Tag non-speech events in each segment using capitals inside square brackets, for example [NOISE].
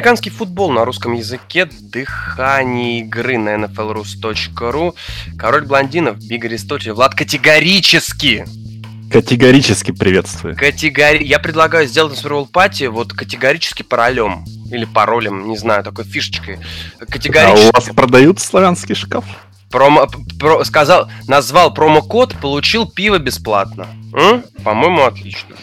Американский футбол на русском языке, дыхание игры на nflrus.ru. Король блондинов, Биг Аристотель, Влад категорически Категорически приветствую. Категори... Я предлагаю сделать на Survival Party вот категорически паролем. Или паролем, не знаю, такой фишечкой. Категорически. А у вас продают славянский шкаф? Промо... Про... Сказал, назвал промокод, получил пиво бесплатно. М? По-моему, отлично.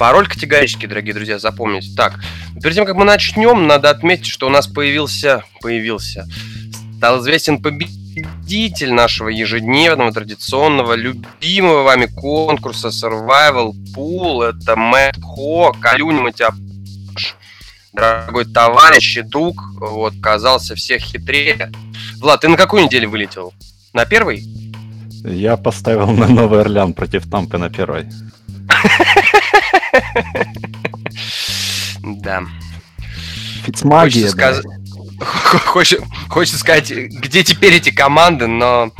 Пароль категорически, дорогие друзья, запомните. Так, перед тем, как мы начнем, надо отметить, что у нас появился, появился, стал известен победитель нашего ежедневного, традиционного, любимого вами конкурса Survival Pool. Это Мэтт Хо, Калюнь, мы тебя дорогой товарищ и друг, вот, казался всех хитрее. Влад, ты на какую неделю вылетел? На первый? Я поставил на Новый Орлеан против Тампы на первой. [LAUGHS] Фицмагия, Хочется, хочется сказать, где теперь эти команды, но,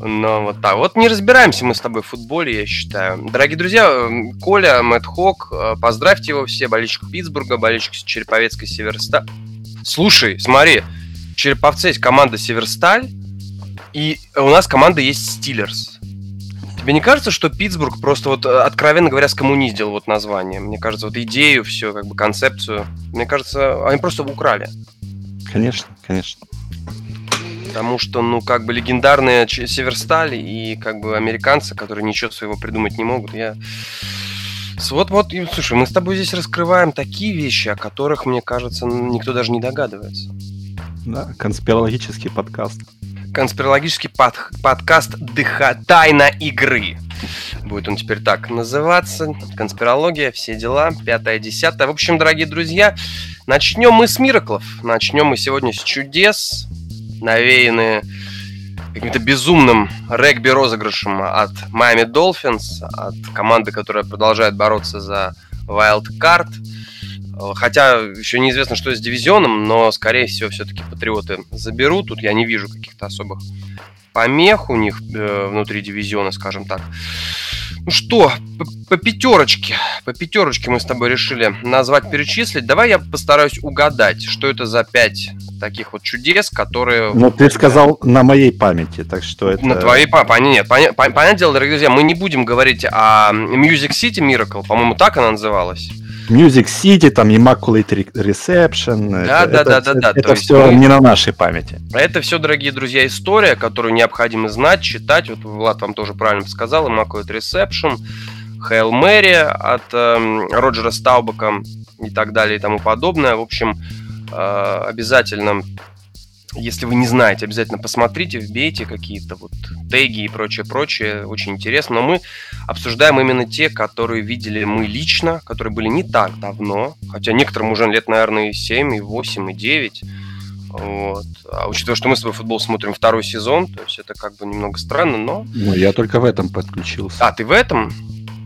но вот так. Вот не разбираемся мы с тобой в футболе, я считаю. Дорогие друзья, Коля, Мэтт Хок, э, поздравьте его все, болельщик Питтсбурга, болельщик Череповецкой Северсталь. Слушай, смотри, Череповце есть команда Северсталь, и у нас команда есть Стиллерс. Тебе не кажется, что Питтсбург просто вот, э, откровенно говоря, скоммуниздил вот название? Мне кажется, вот идею, все, как бы концепцию. Мне кажется, они просто украли. Конечно, конечно. Потому что, ну, как бы легендарные Северсталь и как бы американцы, которые ничего своего придумать не могут, я... Вот, вот, и, слушай, мы с тобой здесь раскрываем такие вещи, о которых, мне кажется, никто даже не догадывается. Да, конспирологический подкаст. Конспирологический под, подкаст «Дыха... Тайна игры». Будет он теперь так называться. Конспирология, все дела, пятое, десятое. В общем, дорогие друзья, начнем мы с мираклов. Начнем мы сегодня с чудес, навеянные каким-то безумным регби-розыгрышем от Miami Dolphins, от команды, которая продолжает бороться за Wild Card. Хотя еще неизвестно, что с дивизионом, но, скорее всего, все-таки патриоты заберут. Тут я не вижу каких-то особых помех у них э, внутри дивизиона, скажем так. Ну что, по, по пятерочке, по пятерочке мы с тобой решили назвать, перечислить. Давай я постараюсь угадать, что это за пять таких вот чудес, которые... Ну, ты сказал на моей памяти, так что это... На твоей памяти, нет, поня... понятное дело, дорогие друзья, мы не будем говорить о Music City Miracle, по-моему, так она называлась. Music City, там Immaculate Reception. Да, это, да, да, да, да. Это, это все мы... не на нашей памяти. Это все, дорогие друзья, история, которую необходимо знать, читать. Вот Влад вам тоже правильно сказал. Immaculate Reception, Hail Mary от э, Роджера Стаубака и так далее и тому подобное. В общем, э, обязательно если вы не знаете, обязательно посмотрите, вбейте какие-то вот теги и прочее, прочее. Очень интересно. Но мы обсуждаем именно те, которые видели мы лично, которые были не так давно. Хотя некоторым уже лет, наверное, и 7, и 8, и 9. Вот. А учитывая, что мы с тобой футбол смотрим второй сезон, то есть это как бы немного странно, но... Ну, я только в этом подключился. А, ты в этом?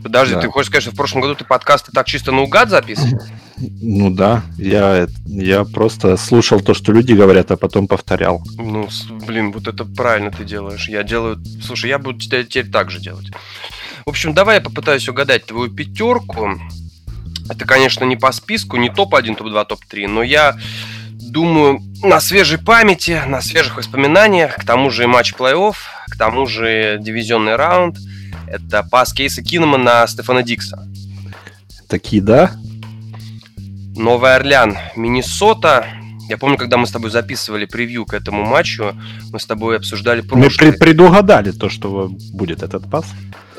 Подожди, да. ты хочешь сказать, что в прошлом году ты подкасты так чисто наугад записывал? [LAUGHS] Ну да, я, я просто слушал то, что люди говорят, а потом повторял. Ну, блин, вот это правильно ты делаешь. Я делаю... Слушай, я буду теперь так же делать. В общем, давай я попытаюсь угадать твою пятерку. Это, конечно, не по списку, не топ-1, топ-2, топ-3, но я думаю, на свежей памяти, на свежих воспоминаниях, к тому же и матч плей-офф, к тому же дивизионный раунд – это пас Кейса Кинома на Стефана Дикса. Такие, да? Новый Орлеан, Миннесота. Я помню, когда мы с тобой записывали превью к этому матчу, мы с тобой обсуждали прошлое. Мы пред предугадали то, что будет этот пас.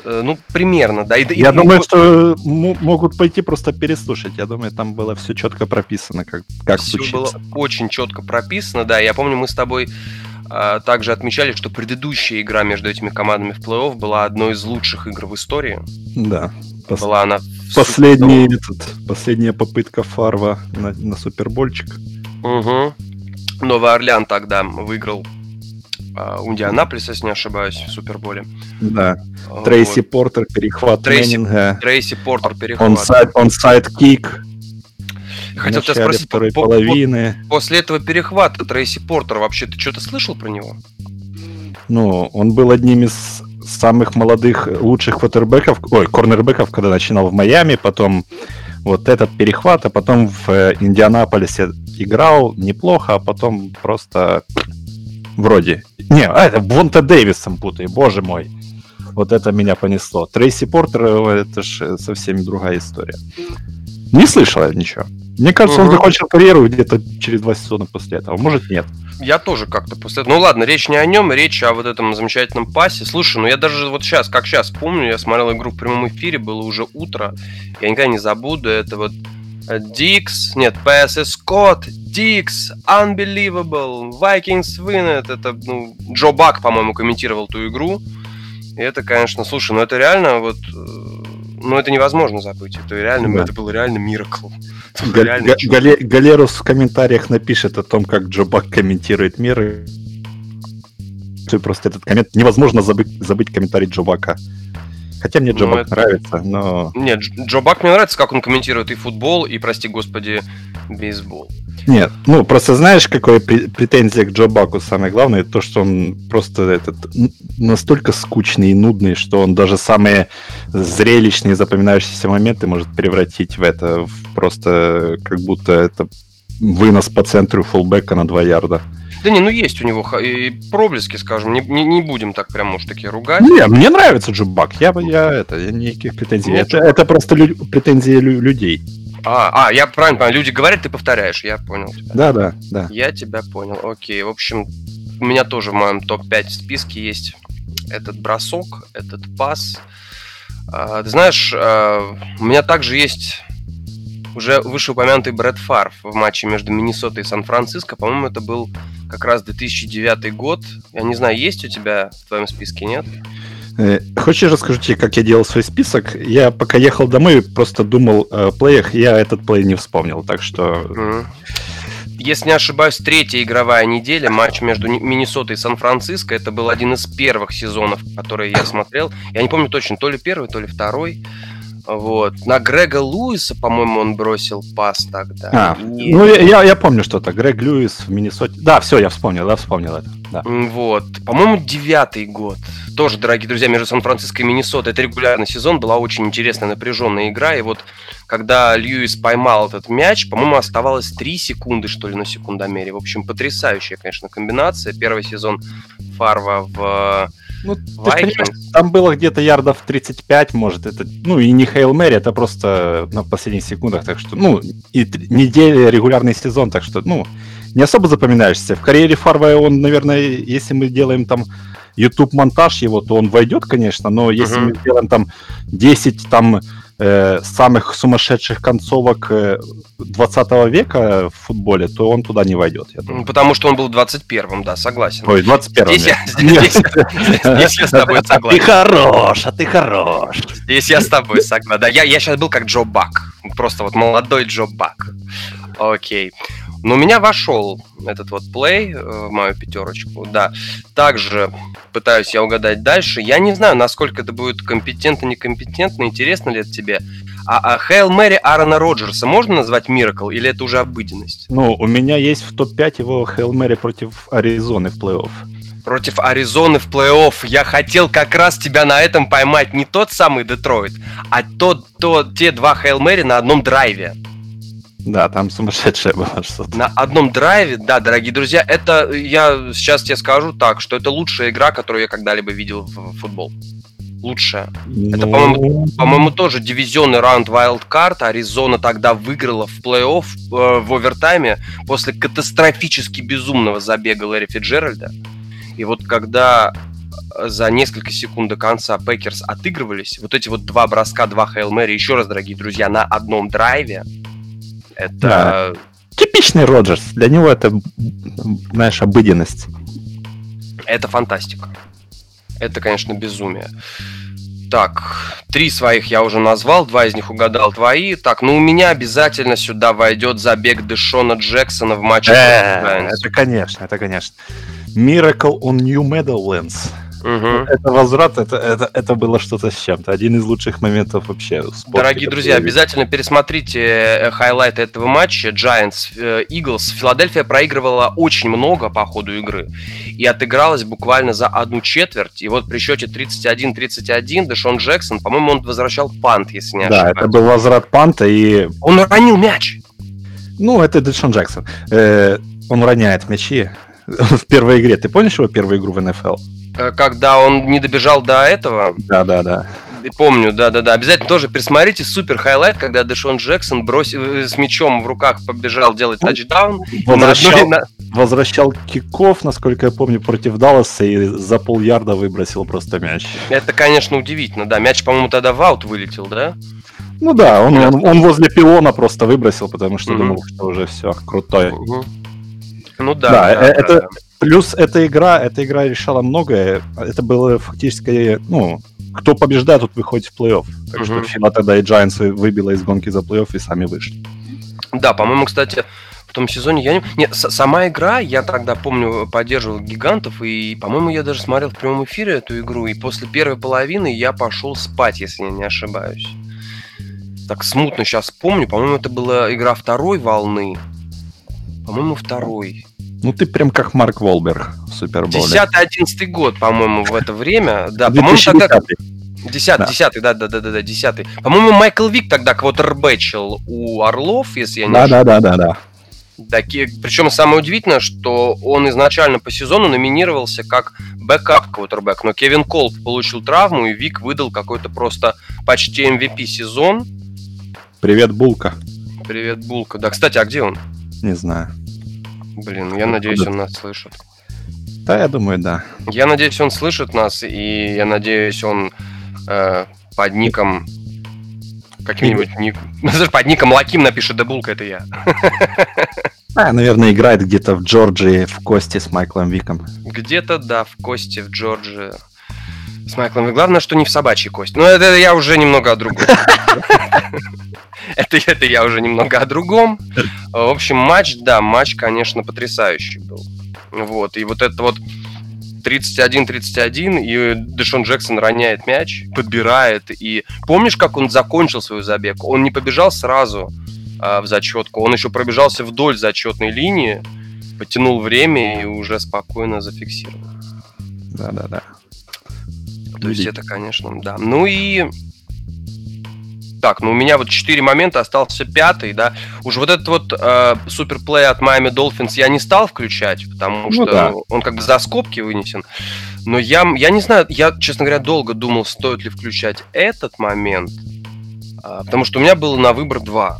Э, ну, примерно, да. И, Я и, думаю, и... что могут пойти просто переслушать. Я думаю, там было все четко прописано, как, как все случится. было очень четко прописано, да. Я помню, мы с тобой а, также отмечали, что предыдущая игра между этими командами в плей-офф была одной из лучших игр в истории. Да. Была она последний, этот, последняя попытка Фарва на, на супербольчик. Угу. Новый Орлеан тогда выиграл а, у Индианаполиса, если не ошибаюсь, в Суперболе. Да. Вот. Трейси Портер, перехват Трейси, Мэннинга. Трейси Портер, перехват. Он онсайд кик. Хотел тебя спросить, по, половины. По, после этого перехвата Трейси Портер, вообще ты что-то слышал про него? Ну, он был одним из самых молодых, лучших квотербеков, ой, корнербеков, когда начинал в Майами, потом вот этот перехват, а потом в э, Индианаполисе играл неплохо, а потом просто вроде... Не, а, это Вонта Дэвисом путаю, боже мой. Вот это меня понесло. Трейси Портер, э, это же совсем другая история. Не слышал я ничего. Мне кажется, угу. он закончил карьеру где-то через два сезона после этого. Может, нет. Я тоже как-то после этого. Ну ладно, речь не о нем, речь о вот этом замечательном пасе. Слушай, ну я даже вот сейчас, как сейчас помню, я смотрел игру в прямом эфире, было уже утро. Я никогда не забуду. Это вот Дикс, нет, PS Scott, Дикс, Unbelievable, Vikings win it. Это, ну, Джо Бак, по-моему, комментировал ту игру. И это, конечно, слушай, ну это реально вот э, ну, это невозможно забыть. Это реально, да. это был реально миракл. Галерус в комментариях напишет о том, как Джо Бак комментирует мир. Просто этот коммент невозможно забыть, забыть комментарий Джо Бака. Хотя мне Джо ну, Бак это... нравится, но... Нет, Джо Бак мне нравится, как он комментирует и футбол, и, прости господи, бейсбол. Нет, ну просто знаешь, какое претензия к Джо Баку самое главное, то, что он просто этот настолько скучный и нудный, что он даже самые зрелищные, запоминающиеся моменты может превратить в это, в просто как будто это вынос по центру фулбека на 2 ярда. Да не, ну есть у него и проблески, скажем, не, не, не будем так прям, может, такие ругать. Не, мне нравится Джубак, я, я это, я никаких претензий. Ну, это, это просто лю- претензии лю- людей. А, а, я правильно понял, люди говорят, ты повторяешь, я понял тебя. Да, да, да. Я тебя понял, окей. В общем, у меня тоже в моем топ-5 списке есть этот бросок, этот пас. А, ты знаешь, а, у меня также есть уже вышеупомянутый Брэд Фарф в матче между Миннесотой и Сан-Франциско. По-моему, это был как раз 2009 год. Я не знаю, есть у тебя в твоем списке, нет? Э, хочешь, расскажу тебе, как я делал свой список? Я пока ехал домой, просто думал о плеях, я этот плей не вспомнил, так что... Если не ошибаюсь, третья игровая неделя, матч между Миннесотой и Сан-Франциско, это был один из первых сезонов, которые я смотрел. Я не помню точно, то ли первый, то ли второй. Вот. На Грега Луиса, по-моему, он бросил пас тогда. А, и... Ну, я, я помню что-то. Грег Льюис в Миннесоте. Да, все, я вспомнил, да, вспомнил это. Да. Вот. По-моему, девятый год. Тоже, дорогие друзья, между Сан-Франциско и Миннесотой. Это регулярный сезон, была очень интересная, напряженная игра. И вот, когда Льюис поймал этот мяч, по-моему, оставалось 3 секунды, что ли, на секундомере. В общем, потрясающая, конечно, комбинация. Первый сезон Фарва в ну, там было где-то ярдов 35, может, это, ну, и не Хейл Мэри, это просто на последних секундах, так что, ну, и неделя, регулярный сезон, так что, ну, не особо запоминаешься. В карьере Фарва он, наверное, если мы делаем там YouTube-монтаж его, то он войдет, конечно, но если uh-huh. мы сделаем там 10 там э, самых сумасшедших концовок э, 20 века в футболе, то он туда не войдет. Я думаю. Потому что он был в 21-м, да, согласен. Ой, 21-м. Здесь, здесь, здесь я с тобой [LAUGHS] согласен. Ты хорош, а ты хорош. Здесь я с тобой согласен. Да, я, я сейчас был как Джо Бак. Просто вот молодой Джо Бак. Окей. Но у меня вошел этот вот плей э, в мою пятерочку, да. Также пытаюсь я угадать дальше. Я не знаю, насколько это будет компетентно, некомпетентно, интересно ли это тебе. А, а Хейл Мэри Аарона Роджерса можно назвать Миракл, или это уже обыденность? Ну, у меня есть в топ-5 его Хейл Мэри против Аризоны в плей-офф. Против Аризоны в плей-офф. Я хотел как раз тебя на этом поймать. Не тот самый Детройт, а тот, то, те два Хейл Мэри на одном драйве. Да, там сумасшедшее было [LAUGHS] что-то. На одном драйве, да, дорогие друзья, это я сейчас тебе скажу так, что это лучшая игра, которую я когда-либо видел в футбол. Лучшая. Ну... Это, по-моему, по-моему, тоже дивизионный раунд Wildcard. Аризона тогда выиграла в плей-офф э, в овертайме после катастрофически безумного забега Ларри Фицджеральда. И вот когда за несколько секунд до конца Packers отыгрывались, вот эти вот два броска, два Hail Mary, еще раз, дорогие друзья, на одном драйве, это... Да. Типичный Роджерс. Для него это, знаешь, обыденность. Это фантастика. Это, конечно, безумие. Так, три своих я уже назвал, два из них угадал твои. Так, ну у меня обязательно сюда войдет забег Дэшона Джексона в матче. Э, это, конечно, это, конечно. Miracle on New Meadowlands. Угу. Это возврат, это, это, это было что-то с чем-то. Один из лучших моментов вообще. Дорогие друзья, обязательно пересмотрите э, хайлайты этого матча. Giants, э, Eagles. Филадельфия проигрывала очень много по ходу игры и отыгралась буквально за одну четверть. И вот при счете 31-31 Дэшон Джексон, по-моему, он возвращал пант, если не ошибаюсь. Да, это был возврат панта и... Он ранил мяч! Ну, это Дэшон Джексон. Э, он роняет мячи в первой игре. Ты помнишь его первую игру в НФЛ? Э, когда он не добежал до этого? Да, да, да. Помню, да-да-да. Обязательно тоже пересмотрите супер highlight, когда Дэшон Джексон бросил, э, с мячом в руках побежал делать тачдаун. Возвращал, на... возвращал киков, насколько я помню, против Далласа и за полярда выбросил просто мяч. Это, конечно, удивительно, да. Мяч, по-моему, тогда в аут вылетел, да? Ну да, он, он, он возле пилона просто выбросил, потому что mm-hmm. думал, что уже все, крутой. Mm-hmm. Ну да. Да, да, это, да. Плюс эта игра, эта игра решала многое. Это было фактически, ну, кто побеждает, тот выходит в плей-офф. Так uh-huh. что Фила тогда и Giants выбила из гонки за плей-офф и сами вышли. Да, по-моему, кстати, в том сезоне я не... Нет, сама игра, я тогда, помню, поддерживал гигантов, и, по-моему, я даже смотрел в прямом эфире эту игру, и после первой половины я пошел спать, если я не ошибаюсь. Так смутно сейчас помню, по-моему, это была игра второй волны. По-моему, второй. Ну, ты прям как Марк Волберг в Суперболе. 10-11 год, по-моему, в это время. Да, по-моему, тогда... Десятый, десятый, да, да, да, да, да, десятый. По-моему, Майкл Вик тогда квотербэчил у Орлов, если я не да, ошибаюсь. Да, да, да, да. Да, причем самое удивительное, что он изначально по сезону номинировался как backup квотербэк, но Кевин Колб получил травму, и Вик выдал какой-то просто почти MVP сезон. Привет, Булка. Привет, Булка. Да, кстати, а где он? Не знаю. Блин, я надеюсь, он нас слышит. Да, я думаю, да. Я надеюсь, он слышит нас, и я надеюсь, он э, под ником каким-нибудь ник... [LAUGHS] под ником Лаким напишет Дебулка, это я. [LAUGHS] А, наверное, играет где-то в Джорджии в кости с Майклом Виком. Где-то, да, в кости в Джорджии с Майклом. Главное, что не в собачьей кости. Но это я уже немного о другом. [LAUGHS] это, это я уже немного о другом. В общем, матч, да, матч, конечно, потрясающий был. Вот, и вот это вот 31-31, и Дэшон Джексон роняет мяч, подбирает, и помнишь, как он закончил свой забег? Он не побежал сразу а, в зачетку, он еще пробежался вдоль зачетной линии, потянул время и уже спокойно зафиксировал. Да-да-да. То есть это, конечно, да. Ну и так, ну у меня вот четыре момента, остался пятый, да. Уже вот этот вот э, суперплей от Miami Dolphins я не стал включать, потому ну, что да. он как бы за скобки вынесен. Но я, я не знаю, я, честно говоря, долго думал, стоит ли включать этот момент, э, потому что у меня было на выбор два.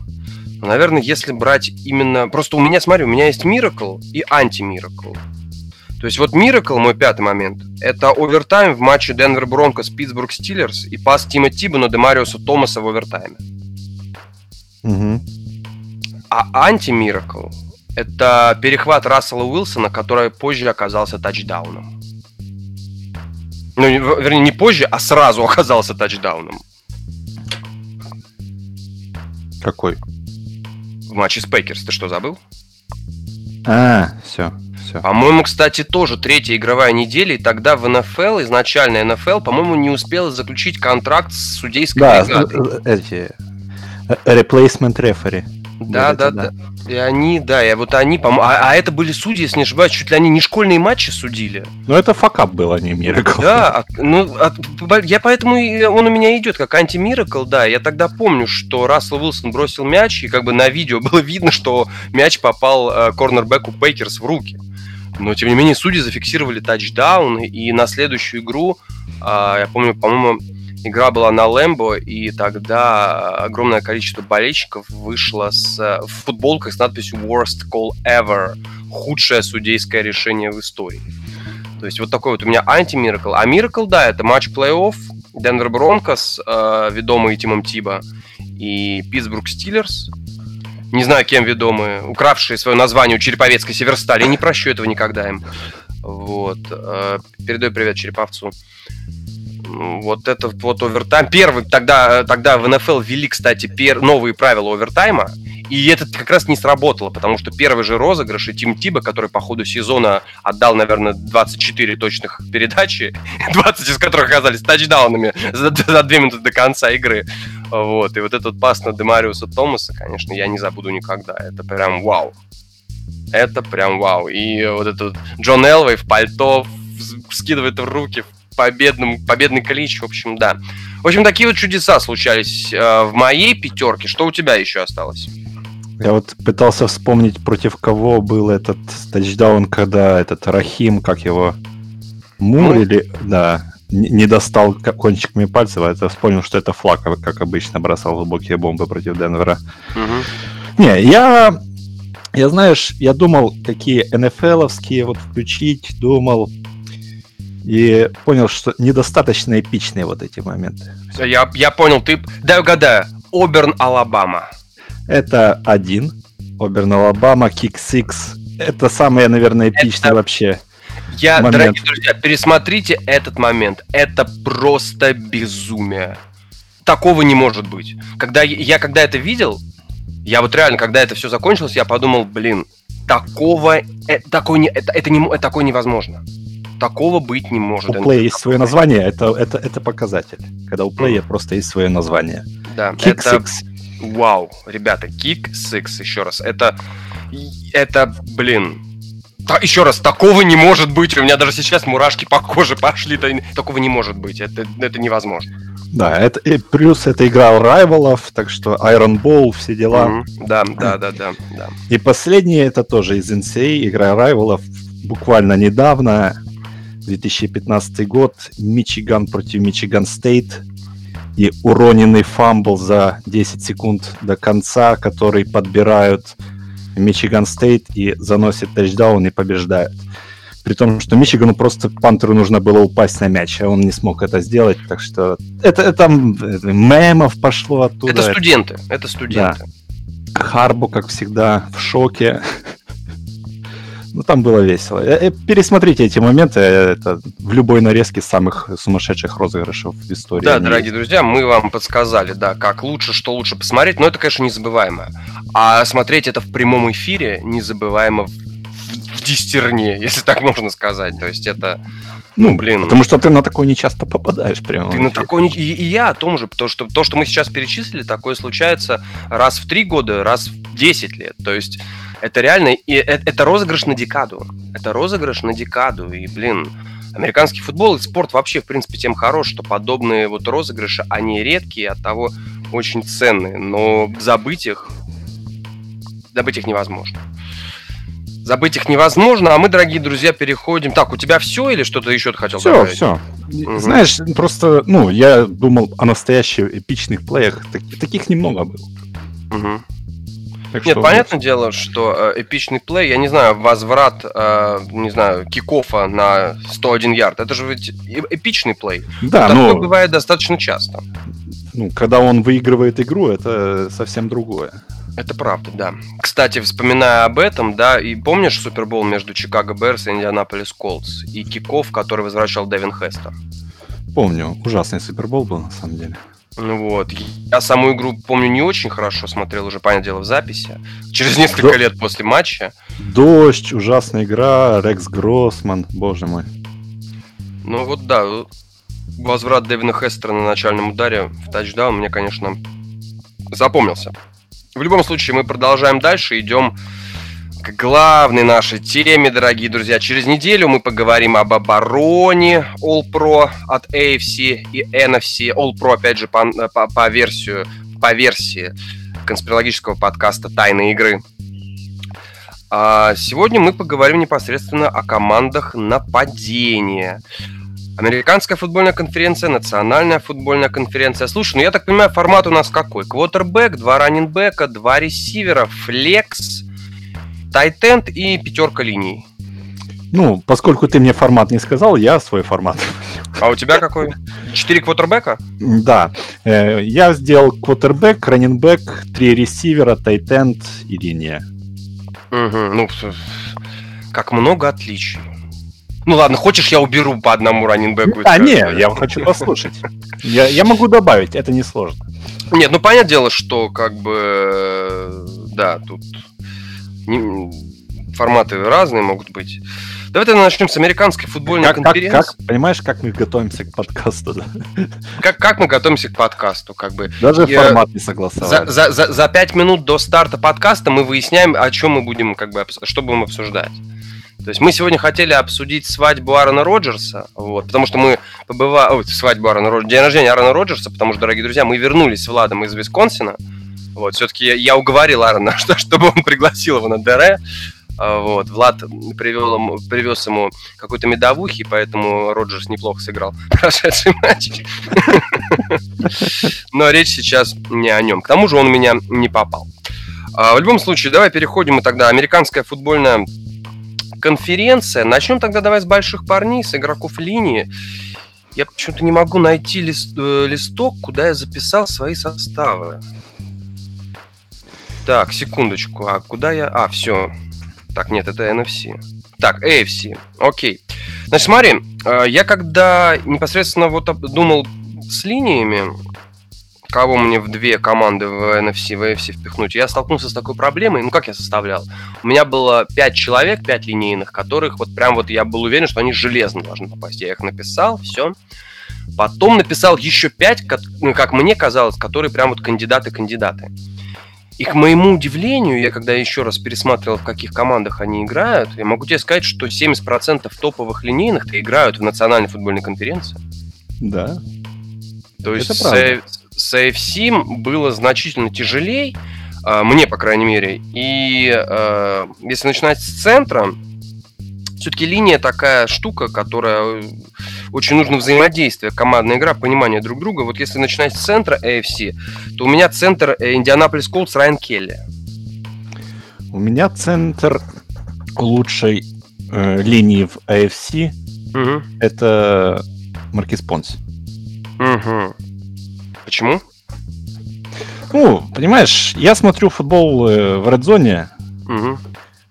Наверное, если брать именно... Просто у меня, смотри, у меня есть Miracle и анти-Miracle. То есть вот Miracle, мой пятый момент, это овертайм в матче Денвер Бронкос Питтсбург Стиллерс и пас Тима Тибана Демариуса Томаса в овертайме. Угу. А анти-Миракл – это перехват Рассела Уилсона, который позже оказался тачдауном. Ну, вернее, не позже, а сразу [LAUGHS] оказался тачдауном. Какой? В матче с Пейкерс. Ты что, забыл? А, все все. По-моему, кстати, тоже третья игровая неделя, и тогда в НФЛ, изначально НФЛ, по-моему, не успела заключить контракт с судейской да, бригадой. Э, эти э, replacement referee. Да, да, да, да. И они, да, и вот они, по а, а это были судьи, если не ошибаюсь, чуть ли они не школьные матчи судили. Ну, это факап был, а не Миракл. Да, ну, от, я поэтому, он у меня идет как анти-Миракл, да. Я тогда помню, что Рассел Уилсон бросил мяч, и как бы на видео было видно, что мяч попал э, корнербеку Пейкерс в руки. Но, тем не менее, судьи зафиксировали тачдаун, и на следующую игру, а, я помню, по-моему, игра была на Лэмбо, и тогда огромное количество болельщиков вышло с, в футболках с надписью Worst Call Ever. Худшее судейское решение в истории. То есть вот такой вот у меня анти-миракл. А миракл, да, это матч плей-офф. Денвер Бронкос, э, ведомый Тимом Тиба, и Питтсбург Стиллерс не знаю, кем ведомы, укравшие свое название у Череповецкой Северстали. Я не прощу этого никогда им. Вот. Э, передаю привет Череповцу. Вот этот вот овертайм. Первый, тогда, тогда в НФЛ ввели, кстати, пер... новые правила овертайма. И это как раз не сработало, потому что первый же розыгрыш и Тим Тиба, который по ходу сезона отдал, наверное, 24 точных передачи, [LAUGHS] 20 из которых оказались тачдаунами за, за 2 минуты до конца игры. Вот. И вот этот пас на Демариуса Томаса, конечно, я не забуду никогда. Это прям вау. Это прям вау. И вот этот Джон Элвей в пальто скидывает в руки в победном, победный клич. В общем, да. В общем, такие вот чудеса случались э, в моей пятерке. Что у тебя еще осталось? Я вот пытался вспомнить, против кого был этот тачдаун, когда этот Рахим, как его, Мур ну, или, да, не достал кончиками пальцев, а это вспомнил, что это флаг, как обычно бросал глубокие бомбы против Денвера. Угу. Не, я, я, знаешь, я думал, какие НФЛовские вот включить, думал, и понял, что недостаточно эпичные вот эти моменты. Я, я понял, ты, дай угадаю, Оберн, Алабама. Это один, Оберн, Алабама, Kick Six. Это самое, наверное, эпичное это... вообще я, момент. дорогие друзья, пересмотрите этот момент. Это просто безумие. Такого не может быть. Когда я когда это видел, я вот реально, когда это все закончилось, я подумал, блин, такого, э, такой не, это, это не, это такое невозможно. Такого быть не может. У плея есть свое название, это, это, это показатель. Когда у плея mm. просто есть свое название. Да, Kick это... Six. Вау, ребята, Kick Six, еще раз. Это, это, блин, та, еще раз, такого не может быть. У меня даже сейчас мурашки по коже пошли. Такого не может быть. Это, это невозможно. Да, это, и плюс это игра rival ов, так что Iron Bowl, все дела. Mm-hmm. Да, да, да, да, да. И последнее это тоже из NCAA, игра rival ов. Буквально недавно, 2015 год, Мичиган против Мичиган Стейт. И уроненный фамбл за 10 секунд до конца, который подбирают Мичиган Стейт и заносит тачдаун и побеждает. При том, что Мичигану просто Пантеру нужно было упасть на мяч, а он не смог это сделать. Так что это, это, это мемов пошло оттуда. Это студенты, это студенты. Да. Харбу, как всегда, в шоке. Там было весело. Э, э, пересмотрите эти моменты. Э, это в любой нарезке самых сумасшедших розыгрышев в истории. Да, дорогие друзья, мы вам подсказали, да, как лучше, что лучше посмотреть. Но это, конечно, незабываемо. А смотреть это в прямом эфире незабываемо в, в дистерне, [LAUGHS] если так можно сказать. То есть это... Ну, блин. Потому что ты на такое не часто попадаешь прямо. Ты на такое не... И, и я о том же, потому что то, что мы сейчас перечислили, такое случается раз в три года, раз в 10 лет. То есть это реально, и это, это розыгрыш на декаду. Это розыгрыш на декаду. И, блин, американский футбол и спорт вообще, в принципе, тем хорош, что подобные вот розыгрыши, они редкие, от того очень ценные. Но забыть их, забыть их невозможно. Забыть их невозможно, а мы, дорогие друзья, переходим. Так, у тебя все или что-то еще ты хотел все, добавить? Все, все. Угу. Знаешь, просто, ну, я думал о настоящих эпичных плеях. Таких немного было. Угу. Так Нет, что... понятное дело, что э, эпичный плей, я не знаю, возврат, э, не знаю, кикофа на 101 ярд, это же ведь эпичный плей. Да, но... Такое бывает достаточно часто. Ну, когда он выигрывает игру, это совсем другое. Это правда, да. Кстати, вспоминая об этом, да, и помнишь Супербол между Чикаго Берс и Индианаполис Колдс и киков, который возвращал Дэвин Хестер? Помню, ужасный Супербол был на самом деле. Ну вот. Я саму игру помню не очень хорошо, смотрел уже, понятное дело, в записи. Через несколько До... лет после матча. Дождь, ужасная игра, Рекс Гроссман, боже мой. Ну вот да, возврат Дэвина Хестера на начальном ударе в тачдаун мне, конечно, запомнился. В любом случае, мы продолжаем дальше, идем к главной нашей теме, дорогие друзья. Через неделю мы поговорим об обороне All-Pro от AFC и NFC. All-Pro, опять же, по, по, по, версию, по версии конспирологического подкаста «Тайны игры». А сегодня мы поговорим непосредственно о командах нападения. Американская футбольная конференция, национальная футбольная конференция. Слушай, ну я так понимаю, формат у нас какой? Квотербек, два раннинбека, два ресивера, флекс – Тайтенд и пятерка линий. Ну, поскольку ты мне формат не сказал, я свой формат. А у тебя какой? Четыре квотербека? Да. Э, я сделал квотербек, раненбек, три ресивера, тайтенд и линия. Угу, ну, как много отличий. Ну ладно, хочешь, я уберу по одному раненбеку? А, не, я хочу послушать. Я, я могу добавить, это не сложно. Нет, ну понятное дело, что как бы, да, тут форматы разные могут быть. Давайте начнем с американской футбольной как, конференции. Как, как, понимаешь, как мы готовимся к подкасту, да? Как, как мы готовимся к подкасту, как бы. Даже Я, формат не согласовали. За, за, за, за 5 минут до старта подкаста мы выясняем, о чем мы будем, как бы, что будем обсуждать. То есть мы сегодня хотели обсудить свадьбу Аарона Роджерса, вот, потому что мы побывали... Ой, свадьбу Аарона Роджерса, день рождения Аарона Роджерса, потому что, дорогие друзья, мы вернулись с Владом из Висконсина, Вот, все-таки я, уговорил Аарона, [LAUGHS] что, чтобы он пригласил его на ДР. А, вот. Влад привел ему, привез ему какой-то медовухи, поэтому Роджерс неплохо сыграл прошедший матч. [LAUGHS] Но речь сейчас не о нем. К тому же он у меня не попал. А, в любом случае, давай переходим мы тогда. Американская футбольная конференция. Начнем тогда давай с больших парней, с игроков линии. Я почему-то не могу найти лист, э, листок, куда я записал свои составы. Так, секундочку. А куда я... А, все. Так, нет, это NFC. Так, AFC. Окей. Значит, смотри, э, я когда непосредственно вот думал с линиями, кого мне в две команды в NFC, в AFC впихнуть, я столкнулся с такой проблемой. Ну, как я составлял? У меня было пять человек, пять линейных, которых вот прям вот я был уверен, что они железно должны попасть. Я их написал, все. Потом написал еще пять, как, ну, как мне казалось, которые прям вот кандидаты-кандидаты. И к моему удивлению, я когда еще раз пересматривал, в каких командах они играют, я могу тебе сказать, что 70% топовых линейных-то играют в национальной футбольной конференции. Да. То есть с, с AFC было значительно тяжелее, а, мне, по крайней мере. И а, если начинать с центра, все-таки линия такая штука, которая очень нужно взаимодействие, командная игра, понимание друг друга. Вот если начинать с центра AFC, то у меня центр Индианаполис Колдс Райан Келли. У меня центр лучшей э, линии в AFC угу. это Маркис Понс. Угу. Почему? Ну, понимаешь, я смотрю футбол э, в Zone. Угу.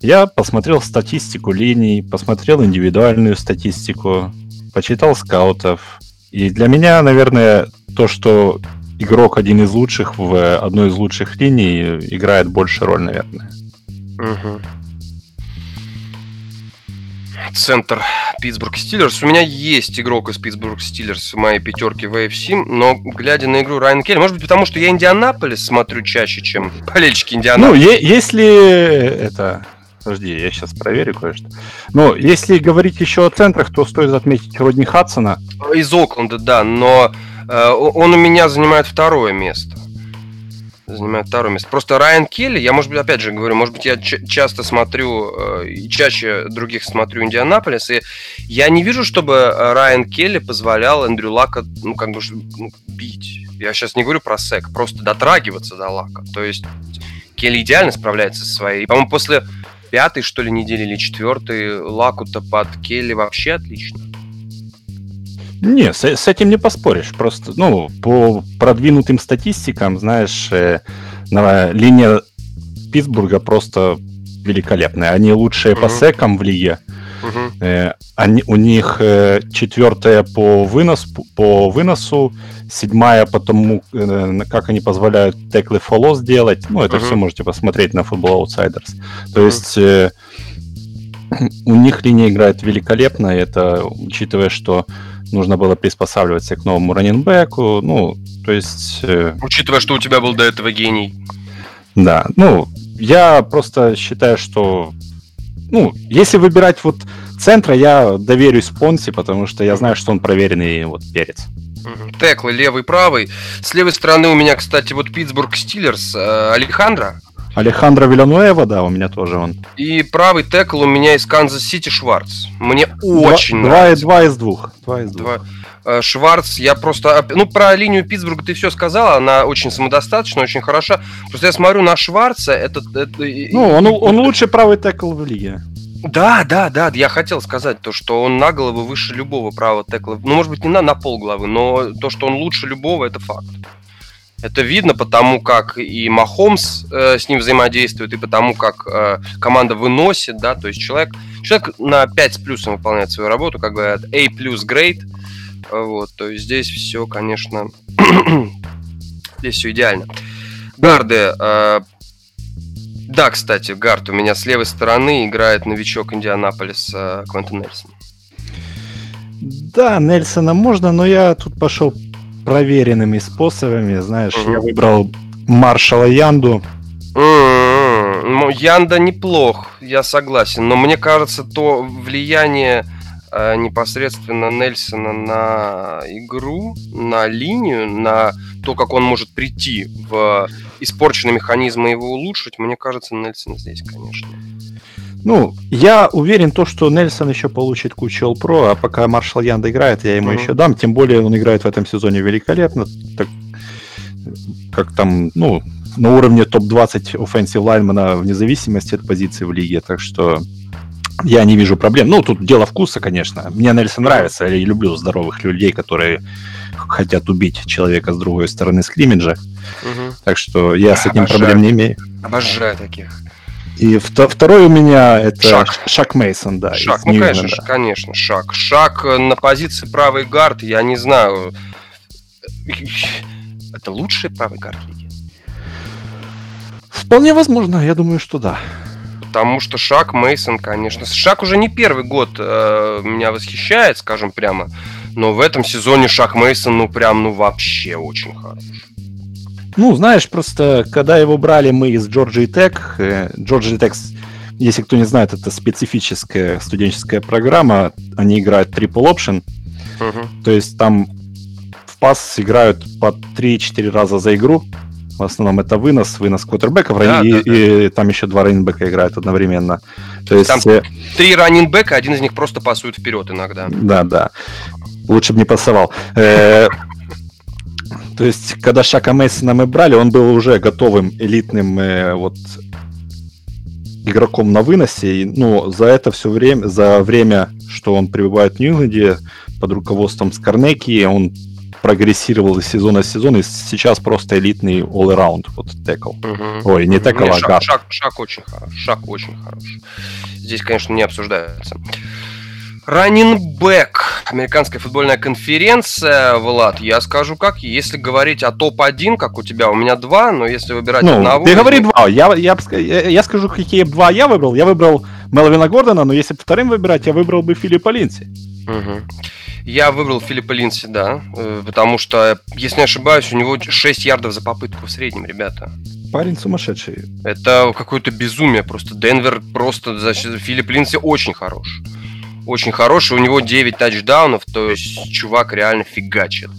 Я посмотрел статистику линий, посмотрел индивидуальную статистику, почитал скаутов. И для меня, наверное, то, что игрок один из лучших в одной из лучших линий играет больше роль, наверное. Угу. Центр Питтсбург Стиллерс. У меня есть игрок из Питтсбург Стиллерс в моей пятерке в AFC, но глядя на игру Райан Келли, может быть, потому что я Индианаполис смотрю чаще, чем болельщики Индианаполиса. Ну, если это Подожди, я сейчас проверю кое-что. Ну, если говорить еще о центрах, то стоит отметить Родни Хадсона. Из Окленда, да, но э, он у меня занимает второе место. Занимает второе место. Просто Райан Келли, я, может быть, опять же говорю, может быть, я часто смотрю э, и чаще других смотрю Индианаполис, и я не вижу, чтобы Райан Келли позволял Эндрю Лака, ну, как бы, ну, бить. Я сейчас не говорю про сек, просто дотрагиваться до Лака. То есть Келли идеально справляется со своей. По-моему, после пятой, что ли, недели или четвертой Лакута под Келли вообще отлично. Не, с, с этим не поспоришь. Просто, ну, по продвинутым статистикам, знаешь, э, на, линия Питтсбурга просто великолепная. Они лучшие uh-huh. по секам в лиге. Э, они, у них э, четвертая по, вынос, по выносу, седьмая по тому, э, как они позволяют теклы фоло сделать. Ну, это все можете посмотреть на Football Outsiders. То есть э, у них линия играет великолепно, это учитывая, что нужно было приспосабливаться к новому раненбеку, ну, то есть... Учитывая, что у тебя был до этого гений. Да, ну, я просто считаю, что ну, если выбирать вот центра, я доверюсь Понси, потому что я знаю, что он проверенный вот перец. Теклы левый, правый. С левой стороны у меня, кстати, вот Питтсбург Стиллерс, э, Алехандро. Алехандро Вилануэва, да, у меня тоже он. И правый текл у меня из Канзас Сити Шварц. Мне два, очень два, нравится. Два из двух. Два из двух. Два. Э, Шварц, я просто... Ну, про линию Питтсбурга ты все сказала, она очень самодостаточна, очень хороша. Просто я смотрю на Шварца, это... это ну, он, он лучший правый текл в лиге. Да, да, да, я хотел сказать то, что он на голову выше любого правого текла. Ну, может быть, не на, на пол головы, но то, что он лучше любого, это факт. Это видно потому, как и Махомс э, с ним взаимодействует, и потому, как э, команда выносит, да, то есть человек, человек на 5 с плюсом выполняет свою работу, как говорят, A плюс great, вот, то есть здесь все, конечно, [CLEARS THROAT] здесь все идеально. Гарды, э, да, кстати, Гард у меня с левой стороны играет новичок Индианаполис э, Квентин Нельсон. Да, Нельсона можно, но я тут пошел проверенными способами. Знаешь, угу. я выбрал маршала Янду. Mm-hmm. Янда неплох, я согласен, но мне кажется, то влияние непосредственно Нельсона на игру, на линию, на то, как он может прийти в испорченные механизмы и его улучшить, мне кажется, Нельсон здесь, конечно. Ну, я уверен, то, что Нельсон еще получит кучу All-Pro, а пока Маршал Янда играет, я ему uh-huh. еще дам. Тем более он играет в этом сезоне великолепно. Так, как там, ну, на уровне топ-20 offensive лайнмена вне зависимости от позиции в лиге. Так что я не вижу проблем. Ну, тут дело вкуса, конечно. Мне Нельсон нравится. Я люблю здоровых людей, которые хотят убить человека с другой стороны скриммиджа. Угу. Так что я с этим Обожаю. проблем не имею. Обожаю таких. И второй у меня это Шак, Шак Мейсон, да. Шак, ну конечно, да. конечно, Шак. Шак на позиции правый гард, я не знаю. Это лучший правый гард лиги? Вполне возможно, я думаю, что да. Потому что Шак Мейсон, конечно. Шак уже не первый год э, меня восхищает, скажем прямо. Но в этом сезоне Шак Мейсон, ну прям, ну вообще очень хорош. Ну, знаешь, просто когда его брали мы из Tech, э, Georgia Tech, если кто не знает, это специфическая студенческая программа, они играют triple option, uh-huh. то есть там в пас играют по 3-4 раза за игру, в основном это вынос, вынос квотербеков, да, и, да, да. и там еще два раннинбека играют одновременно. То есть, там э... три раннинбека, один из них просто пасует вперед иногда. Да, да. Лучше бы не пасовал. Э, то есть, когда Шака Мейсона мы брали, он был уже готовым элитным э, вот игроком на выносе. И, ну, за это все время, за время, что он пребывает в Нью-Ингланде под руководством Скарнеки, он прогрессировал из сезона в сезон, и сейчас просто элитный all-around вот текл. Угу. Ой, не текл, а шаг, шаг, шаг очень хорош. Шаг очень хорош. Здесь, конечно, не обсуждается. Раннинбэк. Американская футбольная конференция, Влад, я скажу как, если говорить о топ-1, как у тебя, у меня два, но если выбирать ну, одного... Ты говори два, я, я, я, я скажу, какие два я выбрал. Я выбрал Мелвина Гордона, но если вторым выбирать, я выбрал бы Филиппа Линси. Угу. Я выбрал Филиппа Линси, да, э, потому что, если не ошибаюсь, у него 6 ярдов за попытку в среднем, ребята. Парень сумасшедший. Это какое-то безумие просто. Денвер просто... Филипп Линси очень хорош очень хороший. У него 9 тачдаунов, то есть чувак реально фигачит.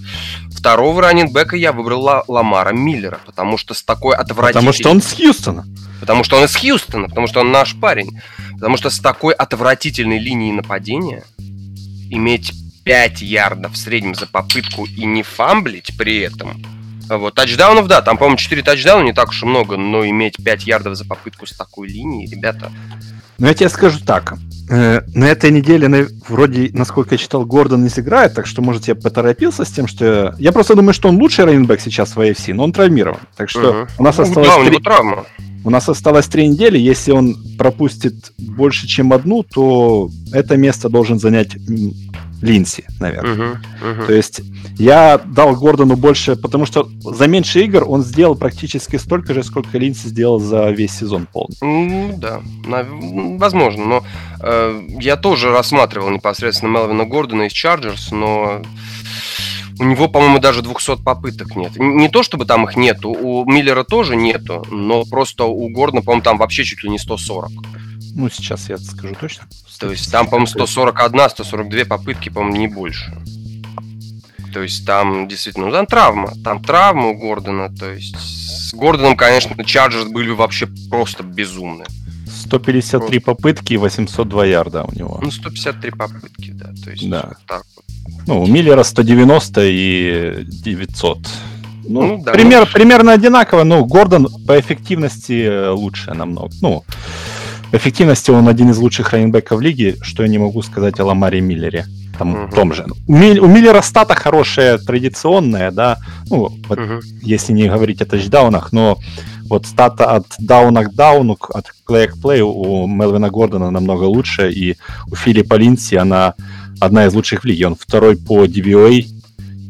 Второго раннинбека я выбрал Ла- Ламара Миллера, потому что с такой отвратительной... Потому что он с Хьюстона. Потому что он из Хьюстона, потому что он наш парень. Потому что с такой отвратительной линией нападения иметь 5 ярдов в среднем за попытку и не фамблить при этом. Вот, тачдаунов, да, там, по-моему, 4 тачдауна не так уж и много, но иметь 5 ярдов за попытку с такой линией, ребята... Ну, я тебе скажу так. Э, на этой неделе, на, вроде, насколько я читал, Гордон не сыграет, так что, может, я поторопился с тем, что... Я, просто думаю, что он лучший раненбэк сейчас в AFC, но он травмирован. Так что uh-huh. у нас ну, осталось... Да, у него травма. У нас осталось три недели. Если он пропустит больше, чем одну, то это место должен занять Линси, наверное. Uh-huh, uh-huh. То есть я дал Гордону больше, потому что за меньше игр он сделал практически столько же, сколько Линси сделал за весь сезон полный. Mm, да, возможно, но э, я тоже рассматривал непосредственно Мелвина Гордона из Чарджерс, но у него, по-моему, даже 200 попыток нет. Не то, чтобы там их нету, у Миллера тоже нету, но просто у Гордона, по-моему, там вообще чуть ли не 140. Ну, сейчас я скажу точно. То есть там, по-моему, 141, 142 попытки, по-моему, не больше. То есть там действительно, ну там травма. Там травма у Гордона. То есть с Гордоном, конечно, Чарджерс были вообще просто безумные. 153 просто. попытки и 802 ярда у него. Ну, 153 попытки, да. То есть да. так вот. Ну, у Миллера 190 и 900. Ну, ну да, пример, ну, примерно одинаково, но Гордон по эффективности лучше намного. Ну, эффективности он один из лучших раненбеков лиги, что я не могу сказать о Ламаре Миллере. Там, uh-huh. том же. У, Миль, у Миллера стата хорошая, традиционная, да, ну, вот, если не говорить о тачдаунах, но вот стата от дауна к дауну, от плея к плею у Мелвина Гордона намного лучше, и у Филиппа Линси она одна из лучших в лиге. Он второй по DVOA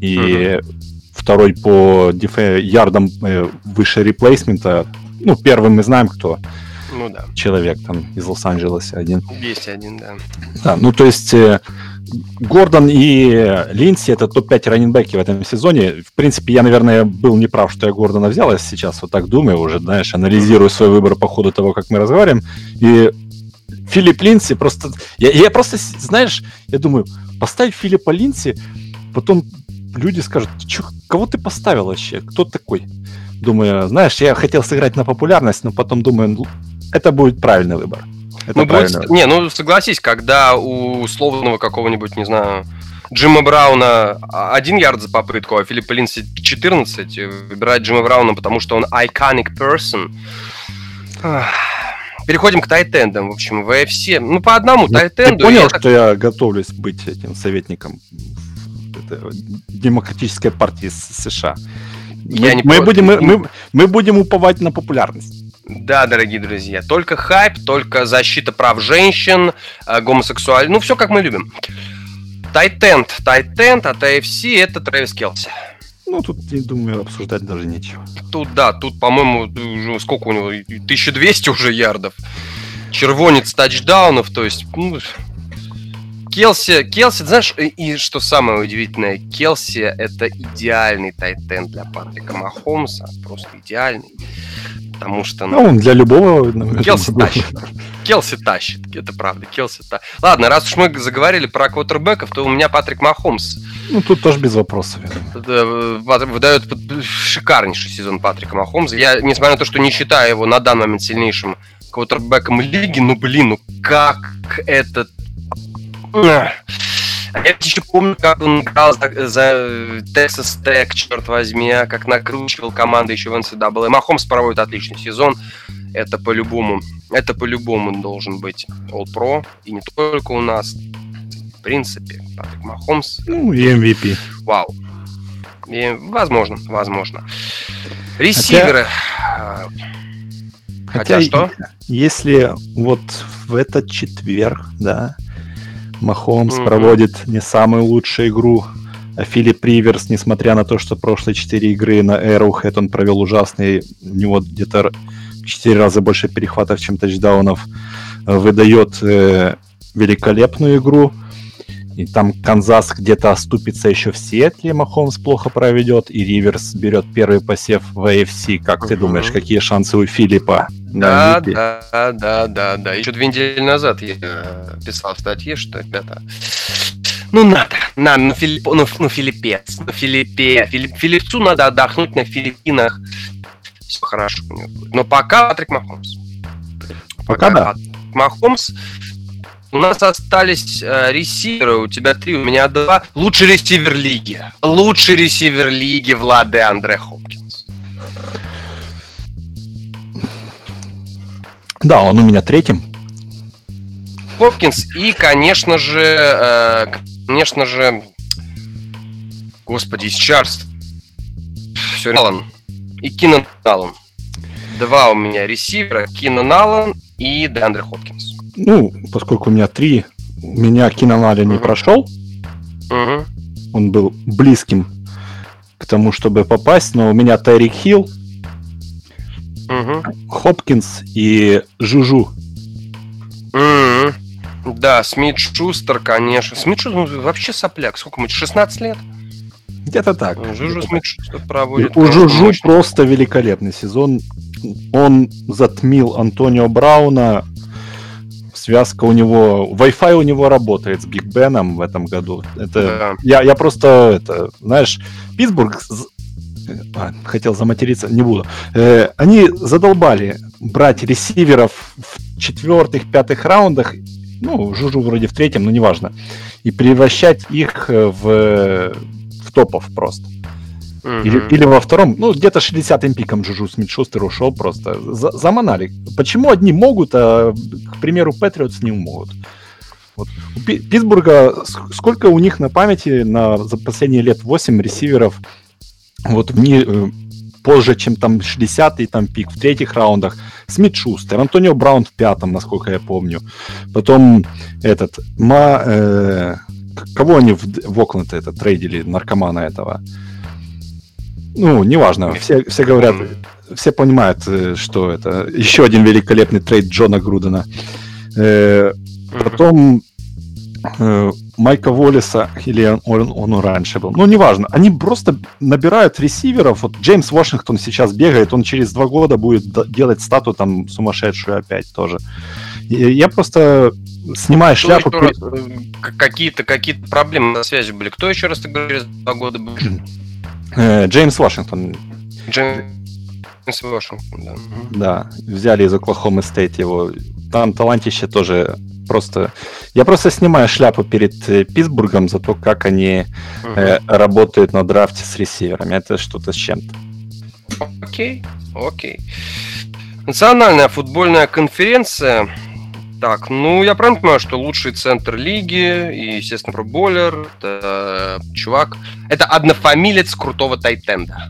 и uh-huh. второй по ярдам э, выше реплейсмента. Ну, первым мы знаем, кто ну да. Человек там из Лос-Анджелеса один. Есть один, да. Да, ну то есть э, Гордон и Линси это топ-5 раненбеки в этом сезоне. В принципе, я, наверное, был неправ, что я Гордона взял. Я сейчас вот так думаю уже, знаешь, анализирую свой выбор по ходу того, как мы разговариваем. И Филипп Линси просто... Я, я просто, знаешь, я думаю, поставь Филиппа Линси, потом люди скажут, Чё, кого ты поставил вообще? Кто такой? Думаю, знаешь, я хотел сыграть на популярность, но потом думаю, ну, это будет правильный выбор. Это ну, будет... Не, ну согласись, когда у условного какого-нибудь, не знаю, Джима Брауна один ярд за попытку, а Филиппа Линси 14, выбирать Джима Брауна, потому что он iconic person. Переходим к тайтендам. В общем, в AFC, ну, по одному я, тайтенду... Ты понял, я что так... я готовлюсь быть этим советником демократической партии США? Я мы, не мы, будем, мы, мы, мы будем уповать на популярность. Да, дорогие друзья, только хайп, только защита прав женщин, э, гомосексуаль, ну все как мы любим. Тайтенд, Тайтенд от AFC это Трэвис Келси. Ну, тут, я думаю, обсуждать даже нечего. Тут, да, тут, по-моему, уже сколько у него, 1200 уже ярдов. Червонец тачдаунов, то есть, ну, Келси, Келси, знаешь, и что самое удивительное, Келси это идеальный тайтен для Патрика Махомса, просто идеальный. Потому что... Ну, он для любого... Келси тащит. Келси тащит, это правда, Келси тащит. Ладно, раз уж мы заговорили про квотербеков, то у меня Патрик Махомс. Ну, тут тоже без вопросов. Выдает шикарнейший сезон Патрика Махомса. Я, несмотря на то, что не считаю его на данный момент сильнейшим квотербеком лиги, ну, блин, ну как этот я еще помню, как он играл за, за Texas Tech, черт возьми, а как накручивал команды еще в NCAA. Махомс проводит отличный сезон. Это по-любому. Это по-любому должен быть All Pro. И не только у нас. В принципе, Патрик Махомс. Ну, и MVP. Вау. И, возможно, возможно. Ресиверы. Хотя, хотя, хотя что? Если вот в этот четверг, да, Махомс mm-hmm. проводит не самую лучшую игру. А Филипп Риверс, несмотря на то, что прошлые четыре игры на Arrowhead он провел ужасные, у него где-то четыре раза больше перехватов, чем тачдаунов, э, выдает э, великолепную игру. И там Канзас где-то оступится еще в Сиэтле, Махомс плохо проведет, и Риверс берет первый посев в AFC. Как ты думаешь, какие шансы у Филиппа? Да, да, да, да, да. Еще две недели назад я писал в статье, что, ребята, ну надо, надо, ну, Филипп, ну, ну Филиппец, ну Филиппе, Филипп, Филиппцу надо отдохнуть на Филиппинах. Все хорошо у него будет. Но пока Патрик Махомс. Пока, пока да. Патрик Махомс у нас остались э, ресиверы, у тебя три, у меня два. Лучший ресивер лиги. Лучший ресивер лиги Влады Андре Хопкинс. Да, он у меня третьим. Хопкинс и, конечно же, э, конечно же, господи, из Чарс. Все, Аллан. И Кинан Аллан. Два у меня ресивера, Кинан Аллан и Деандре Хопкинс ну, поскольку у меня три, у меня Киноналин uh-huh. не прошел. Он был близким к тому, чтобы попасть, но у меня Тайрик Хилл. Хопкинс и Жужу. Да, Смит Шустер, конечно. Смит Шустер вообще сопляк. Сколько ему? 16 лет? Где-то так. Жужу Смит Шустер проводит. У Жужу мощный. просто великолепный сезон. Он затмил Антонио Брауна, связка у него, Wi-Fi у него работает с Биг Беном в этом году. Это да. я, я просто, это, знаешь, Питтсбург а, хотел заматериться, не буду. Э, они задолбали брать ресиверов в четвертых, пятых раундах, ну, Жужу вроде в третьем, но неважно, и превращать их в, в топов просто. Mm-hmm. Или, или во втором, ну, где-то 60-м пиком Джужу Смит Шустер ушел просто. За, заманали. Почему одни могут, а, к примеру, Патриотс не могут? Вот. У Питтсбурга сколько у них на памяти на, за последние лет 8 ресиверов вот в не, э, позже, чем там 60-й там пик в третьих раундах. Смит Шустер, Антонио Браун в пятом, насколько я помню. Потом этот, Ма, э, кого они в, в Окленд это трейдили, наркомана этого? Ну, неважно. Все, все говорят, все понимают, э, что это еще один великолепный трейд Джона Грудена. Э, потом э, Майка Воллиса, или он, он, он раньше был. Ну, неважно. Они просто набирают ресиверов. Вот Джеймс Вашингтон сейчас бегает, он через два года будет делать стату там сумасшедшую опять тоже. Я просто снимаю Кто шляпу. Раз, э, какие-то какие проблемы на связи были. Кто еще раз ты говоришь, два года был? [CLEARS THROAT] Э, Джеймс Вашингтон. Джеймс Вашингтон, да. Да, взяли из Оклахомы Стейт его. Там талантище тоже просто... Я просто снимаю шляпу перед э, Питтсбургом за то, как они угу. э, работают на драфте с ресиверами. Это что-то с чем-то. Окей, окей. Национальная футбольная конференция. Так, ну я правильно понимаю, что лучший центр лиги и, естественно, проболер, это чувак, это однофамилец крутого тайтенда.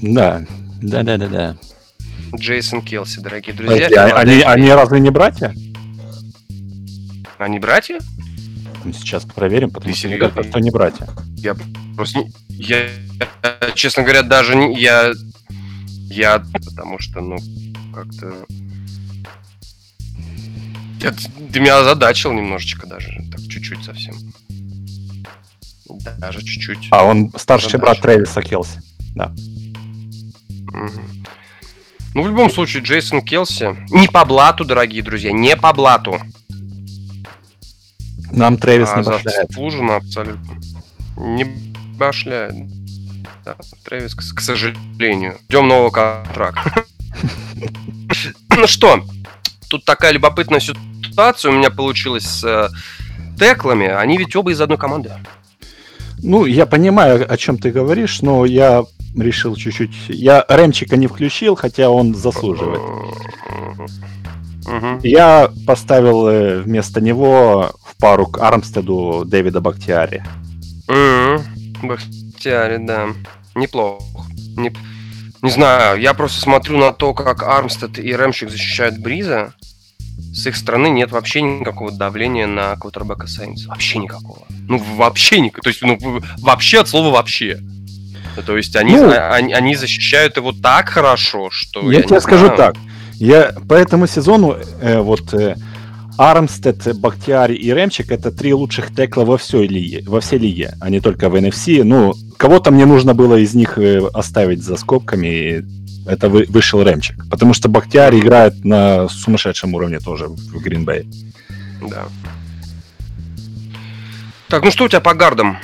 Да, да, да, да, да. Джейсон Келси, дорогие друзья. А, они, они разве не братья? Они братья? Мы сейчас проверим, потому что, серьезно? что не братья. Я просто... Я, честно говоря, даже не... Я... Я... Потому что, ну, как-то... Я, ты меня озадачил немножечко даже, так чуть-чуть совсем. Даже чуть-чуть. А, он старший брат Трэвиса Келси, да. Угу. Ну, в любом случае, Джейсон Келси... Не по блату, дорогие друзья, не по блату. Нам Трэвис а, не башляет. Заслуженно абсолютно. Не башляет. Да, Трэвис, к, к сожалению. Ждем нового контракта. [LAUGHS] Ну что, тут такая любопытная ситуация у меня получилась с э, теклами. Они ведь оба из одной команды. Ну, я понимаю, о чем ты говоришь, но я решил чуть-чуть... Я Ремчика не включил, хотя он заслуживает. Угу. Я поставил э, вместо него в пару к Армстеду Дэвида Бактиари. Угу. Бактиари, да. Неплохо. Не... не знаю, я просто смотрю на то, как Армстед и Рэмщик защищают Бриза. С их стороны нет вообще никакого давления на квотербека Сейнс. Вообще никакого. Ну, вообще никакого. То есть, ну, вообще от слова вообще. То есть они, ну, они, они защищают его так хорошо, что... Я, я тебе скажу так. Я по этому сезону э, вот э, Армстед, Бахтиари и Ремчик это три лучших текла во всей лиге, во всей лиге, а не только в NFC. Ну, кого-то мне нужно было из них э, оставить за скобками, и это вы, вышел Ремчик. Потому что Бахтиари играет на сумасшедшем уровне тоже в Гринбей. Да. Так, ну что у тебя по гардам?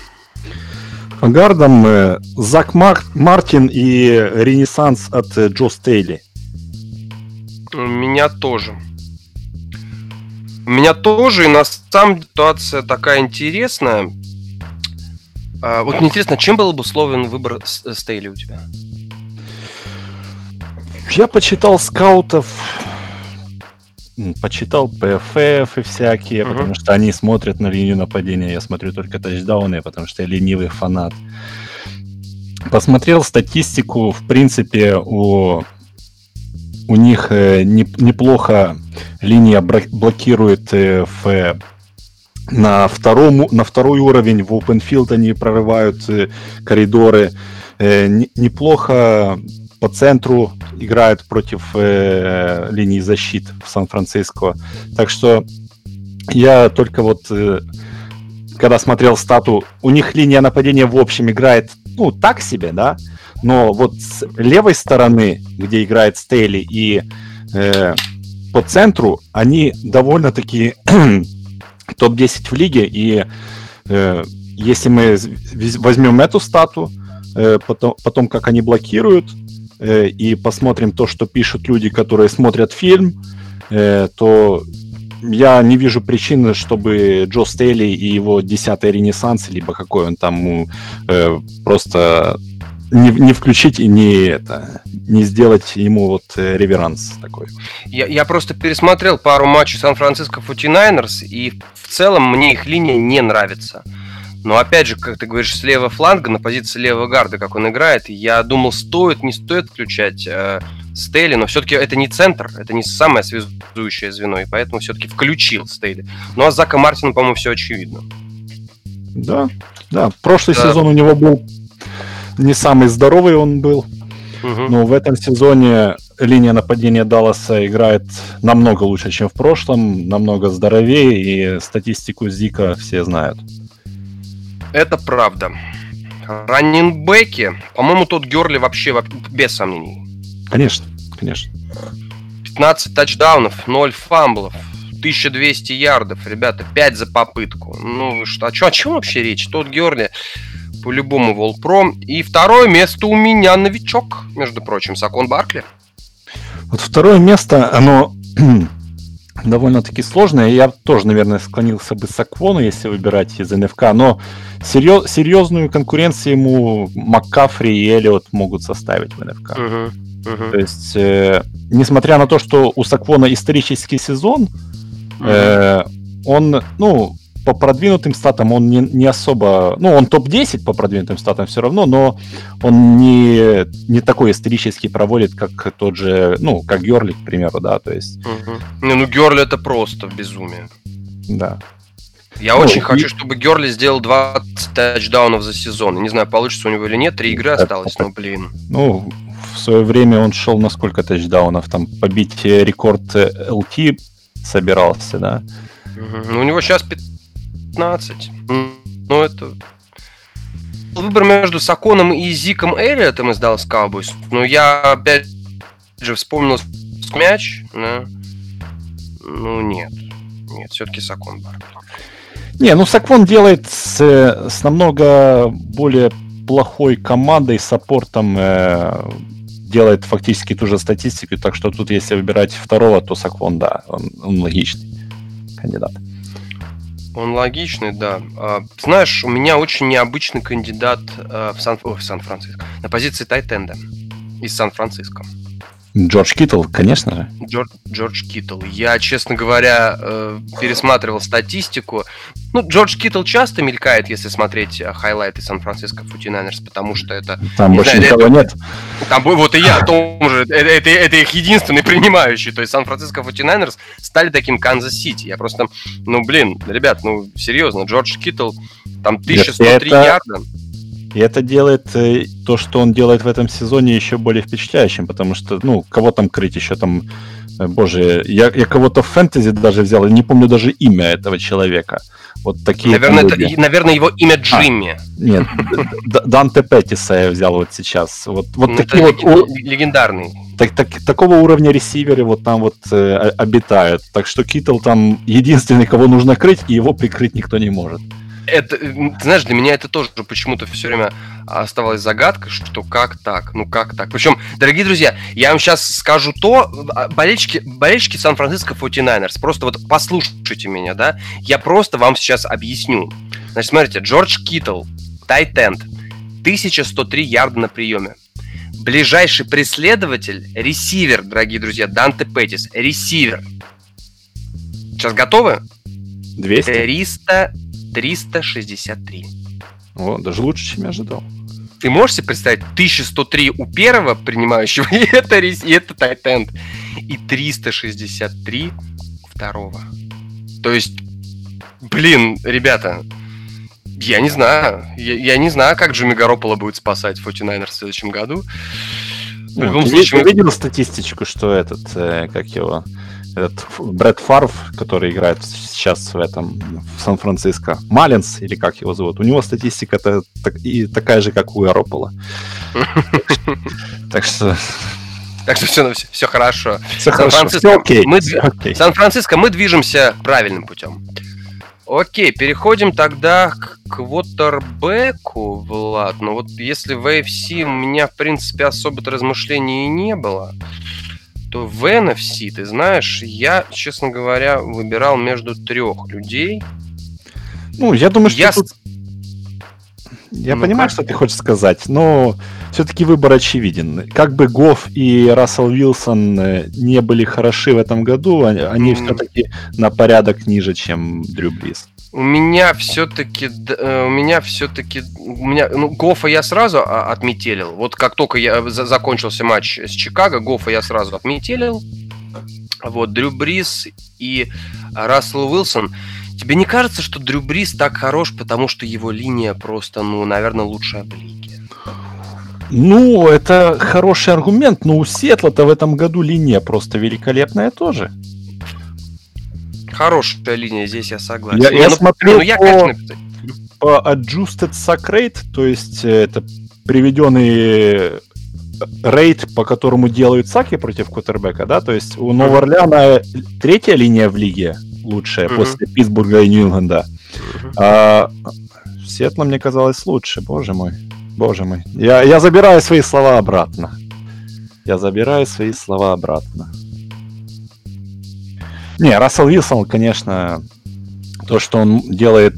По гардам э, Зак Мар- Мартин и Ренессанс от э, Джо Стейли. У меня тоже. У меня тоже, и на самом ситуация такая интересная. А, вот мне интересно, чем был бы условен выбор Стейли у тебя? Я почитал скаутов, почитал ПФФ и всякие, uh-huh. потому что они смотрят на линию нападения. Я смотрю только тачдауны, потому что я ленивый фанат. Посмотрел статистику, в принципе, у у них э, не, неплохо линия блокирует э, в, на, втором, на второй уровень, в open field они прорывают э, коридоры. Неплохо по центру играют против линии защит в Сан-Франциско. Так что я только вот, когда смотрел стату, у них линия нападения в общем играет, ну, так себе, да, но вот с левой стороны, где играет Стейли, и э, по центру, они довольно-таки [CLEARS THROAT] топ-10 в лиге, и э, если мы возьмем эту стату, э, потом, потом как они блокируют, э, и посмотрим то, что пишут люди, которые смотрят фильм, э, то я не вижу причины, чтобы Джо Стейли и его десятый ренессанс, либо какой он там э, просто не, не включить и не это, не сделать ему вот э, реверанс такой. Я, я просто пересмотрел пару матчей Сан-Франциско 49ers, и в целом мне их линия не нравится. Но опять же, как ты говоришь, с левого фланга, на позиции левого гарда, как он играет, я думал, стоит, не стоит включать э, Стейли, но все-таки это не центр, это не самое связующее звено, и поэтому все-таки включил Стейли. Ну а Зака Мартина, по-моему, все очевидно. Да, да, прошлый да. сезон у него был не самый здоровый он был. Угу. Но в этом сезоне линия нападения Далласа играет намного лучше, чем в прошлом, намного здоровее, и статистику Зика все знают. Это правда. Раннинбеки, по-моему, тот Герли вообще без сомнений. Конечно, конечно. 15 тачдаунов, 0 фамблов. 1200 ярдов, ребята, 5 за попытку. Ну, что, о чем вообще речь? Тот Герли по-любому Волпром. И второе место у меня новичок, между прочим, Сакон Баркли. Вот второе место, оно [CLEARS THROAT] довольно-таки сложное. Я тоже, наверное, склонился бы Саквону, если выбирать из НФК, но серьез, серьезную конкуренцию ему Маккафри и Эллиот могут составить в НФК. Uh-huh. Uh-huh. То есть, э, несмотря на то, что у Саквона исторический сезон, uh-huh. э, он, ну, по продвинутым статам он не, не особо... Ну, он топ-10 по продвинутым статам все равно, но он не, не такой исторический проводит, как тот же, ну, как Герли, к примеру, да, то есть... Угу. Не, ну Герли это просто безумие. Да. Я ну, очень и... хочу, чтобы Герли сделал 20 тачдаунов за сезон. Не знаю, получится у него или нет, три игры осталось, но блин. Ну, в свое время он шел на сколько тачдаунов, там побить рекорд LT собирался, да. Угу. Ну, у него сейчас 15. Ну, это... Выбор между Саконом и Зиком Эллиотом из Dallas Cowboys. Но я опять же вспомнил мяч. Да? Ну, нет. Нет, все-таки Сакон. Не, ну Саквон делает с, с намного более плохой командой, саппортом э, делает фактически ту же статистику, так что тут, если выбирать второго, то Саквон, да, он, он логичный кандидат. Он логичный, да. А, знаешь, у меня очень необычный кандидат а, в, Сан... Сан-Франциско. На позиции Тайтенда из Сан-Франциско. Джордж Киттл, конечно же. Джордж, Джордж Киттл. Я, честно говоря, э, пересматривал статистику. Ну, Джордж Киттл часто мелькает, если смотреть э, хайлайты Сан-Франциско 49 потому что это... Там больше знаю, никого это, нет. Там, вот и я о том же. Это, это, это их единственный [LAUGHS] принимающий. То есть Сан-Франциско 49 стали таким Канзас-Сити. Я просто... Ну, блин, ребят, ну, серьезно, Джордж Киттл, там 1103 это... ярда. И это делает э, то, что он делает в этом сезоне, еще более впечатляющим, потому что, ну, кого там крыть еще там, э, боже, я, я кого-то в фэнтези даже взял, и не помню даже имя этого человека. Вот такие. Наверное, это, наверное его имя а, Джимми. А, нет, Данте Петтиса я взял вот сейчас. Вот, вот ну, такие вот легендарный. Так, так, такого уровня ресиверы вот там вот э, обитают. Так что Китл там единственный, кого нужно крыть, и его прикрыть никто не может это, ты знаешь, для меня это тоже почему-то все время оставалась загадкой, что как так, ну как так. Причем, дорогие друзья, я вам сейчас скажу то, а, болельщики, болельщики Сан-Франциско 49ers, просто вот послушайте меня, да, я просто вам сейчас объясню. Значит, смотрите, Джордж Киттл, тайтенд, 1103 ярда на приеме. Ближайший преследователь, ресивер, дорогие друзья, Данте Петтис, ресивер. Сейчас готовы? 200? 300 363. О, даже лучше, чем я ожидал. Ты можешь себе представить 1103 у первого принимающего, [LAUGHS] и это, и это Тайтенд, и 363 у второго. То есть, блин, ребята, я не знаю. Я, я не знаю, как Джимми Гарополо будет спасать 49ers в следующем году. В любом ну, случае... Ты видел статистичку, что этот, э, как его, этот Брэд Фарв, который играет сейчас в этом в Сан-Франциско, Малинс, или как его зовут, у него статистика -то, так, и такая же, как у Аропола. Так что... Так что все, все, хорошо. Все окей. Мы, Сан-Франциско, мы движемся правильным путем. Окей, переходим тогда к квотербеку, Влад. Ну вот если в AFC у меня, в принципе, особо-то размышлений и не было то в NFC, ты знаешь, я, честно говоря, выбирал между трех людей. Ну, я думаю, что я... тут... Я ну, понимаю, как? что ты хочешь сказать, но все-таки выбор очевиден. Как бы Гофф и Рассел Вилсон э, не были хороши в этом году, они, они mm. все-таки на порядок ниже, чем Дрю Брис. У меня все-таки, э, у меня все-таки, у меня, ну, Гофа я сразу а, отметелил. Вот как только я закончился матч с Чикаго, Гофа я сразу отметелил. Вот, Дрю Брис и Рассел Уилсон. Тебе не кажется, что Дрю Брис так хорош, потому что его линия просто, ну, наверное, лучшая в лиге? Ну, это хороший аргумент, но у Сетла-то в этом году линия просто великолепная тоже. Хорошая линия, здесь я согласен. Я, я ну, смотрю ну, я, по, по Adjusted Sack Rate, то есть э, это приведенный рейд, по которому делают саки против Кутербека, да, то есть у Нового Орлеана третья линия в лиге, лучшая, угу. после Питтсбурга и Нью-Инленда. Угу. А, Сиэтла мне казалось лучше, боже мой. Боже мой. Я, я забираю свои слова обратно. Я забираю свои слова обратно. Не, Рассел Вилсон, конечно, то, что он делает...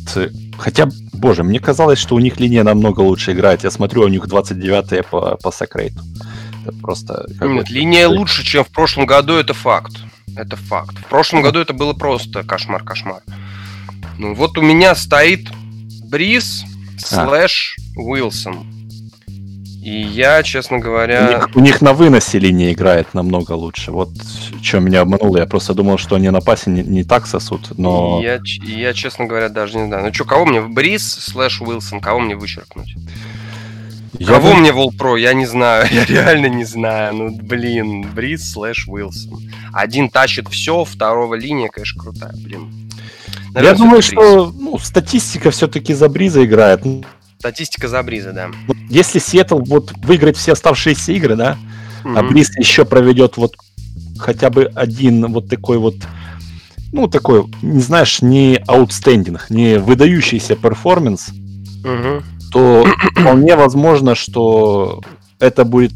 Хотя, боже, мне казалось, что у них линия намного лучше играет. Я смотрю, у них 29-е по, по Сакрейту. Это просто... Нет, линия лучше, чем в прошлом году, это факт. Это факт. В прошлом году это было просто кошмар-кошмар. Ну вот у меня стоит Бриз а. слэш Уилсон. И я, честно говоря... У них, у них на выносе линия играет намного лучше. Вот что меня обмануло. Я просто думал, что они на пасе не, не так сосут, но... Я, я, честно говоря, даже не знаю. Ну что, кого мне? Бриз слэш Уилсон, кого мне вычеркнуть? Я Кого бы... мне в All-Pro? Я не знаю. [LAUGHS] Я реально не знаю. Ну, блин, Бриз слэш Уилсон. Один тащит все, второго линия, конечно, крутая. Блин. Наверное, я думаю, что ну, статистика все-таки за Бриза играет. Статистика за Бриза, да. Если Сиэтл вот выиграет все оставшиеся игры, да, mm-hmm. а Бриз еще проведет вот хотя бы один вот такой вот, ну, такой, не знаешь, не outstanding, не выдающийся перформанс, mm-hmm. То вполне возможно, что это будет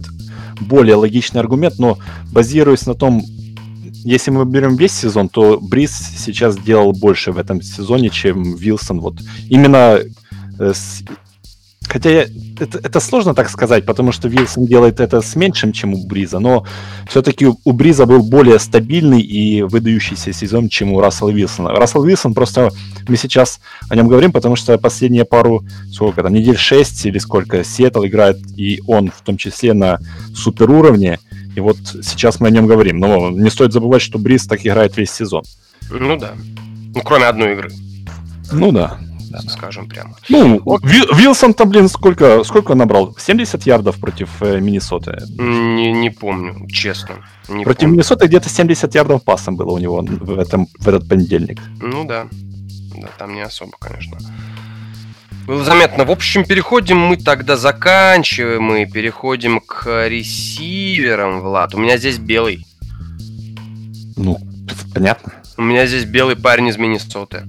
более логичный аргумент, но базируясь на том, если мы берем весь сезон, то Бриз сейчас сделал больше в этом сезоне, чем Вилсон. Вот именно э, с, Хотя я, это, это сложно так сказать, потому что Вилсон делает это с меньшим, чем у Бриза, но все-таки у Бриза был более стабильный и выдающийся сезон, чем у Рассела Вилсона. Рассел Вилсон просто, мы сейчас о нем говорим, потому что последние пару, сколько там, недель 6 или сколько, Сиэтл играет, и он в том числе на суперуровне, и вот сейчас мы о нем говорим. Но не стоит забывать, что Бриз так играет весь сезон. Ну да. Ну, кроме одной игры. Ну да да, скажем прямо. Ну, Вилсон-то, блин, сколько, сколько набрал? 70 ярдов против э, Миннесоты? Не, не помню, честно. Не против помню. Миннесоты где-то 70 ярдов пасом было у него в, этом, в этот понедельник. Ну да. Да, там не особо, конечно. Было заметно. В общем, переходим мы тогда, заканчиваем и переходим к ресиверам, Влад. У меня здесь белый. Ну, понятно. У меня здесь белый парень из Миннесоты.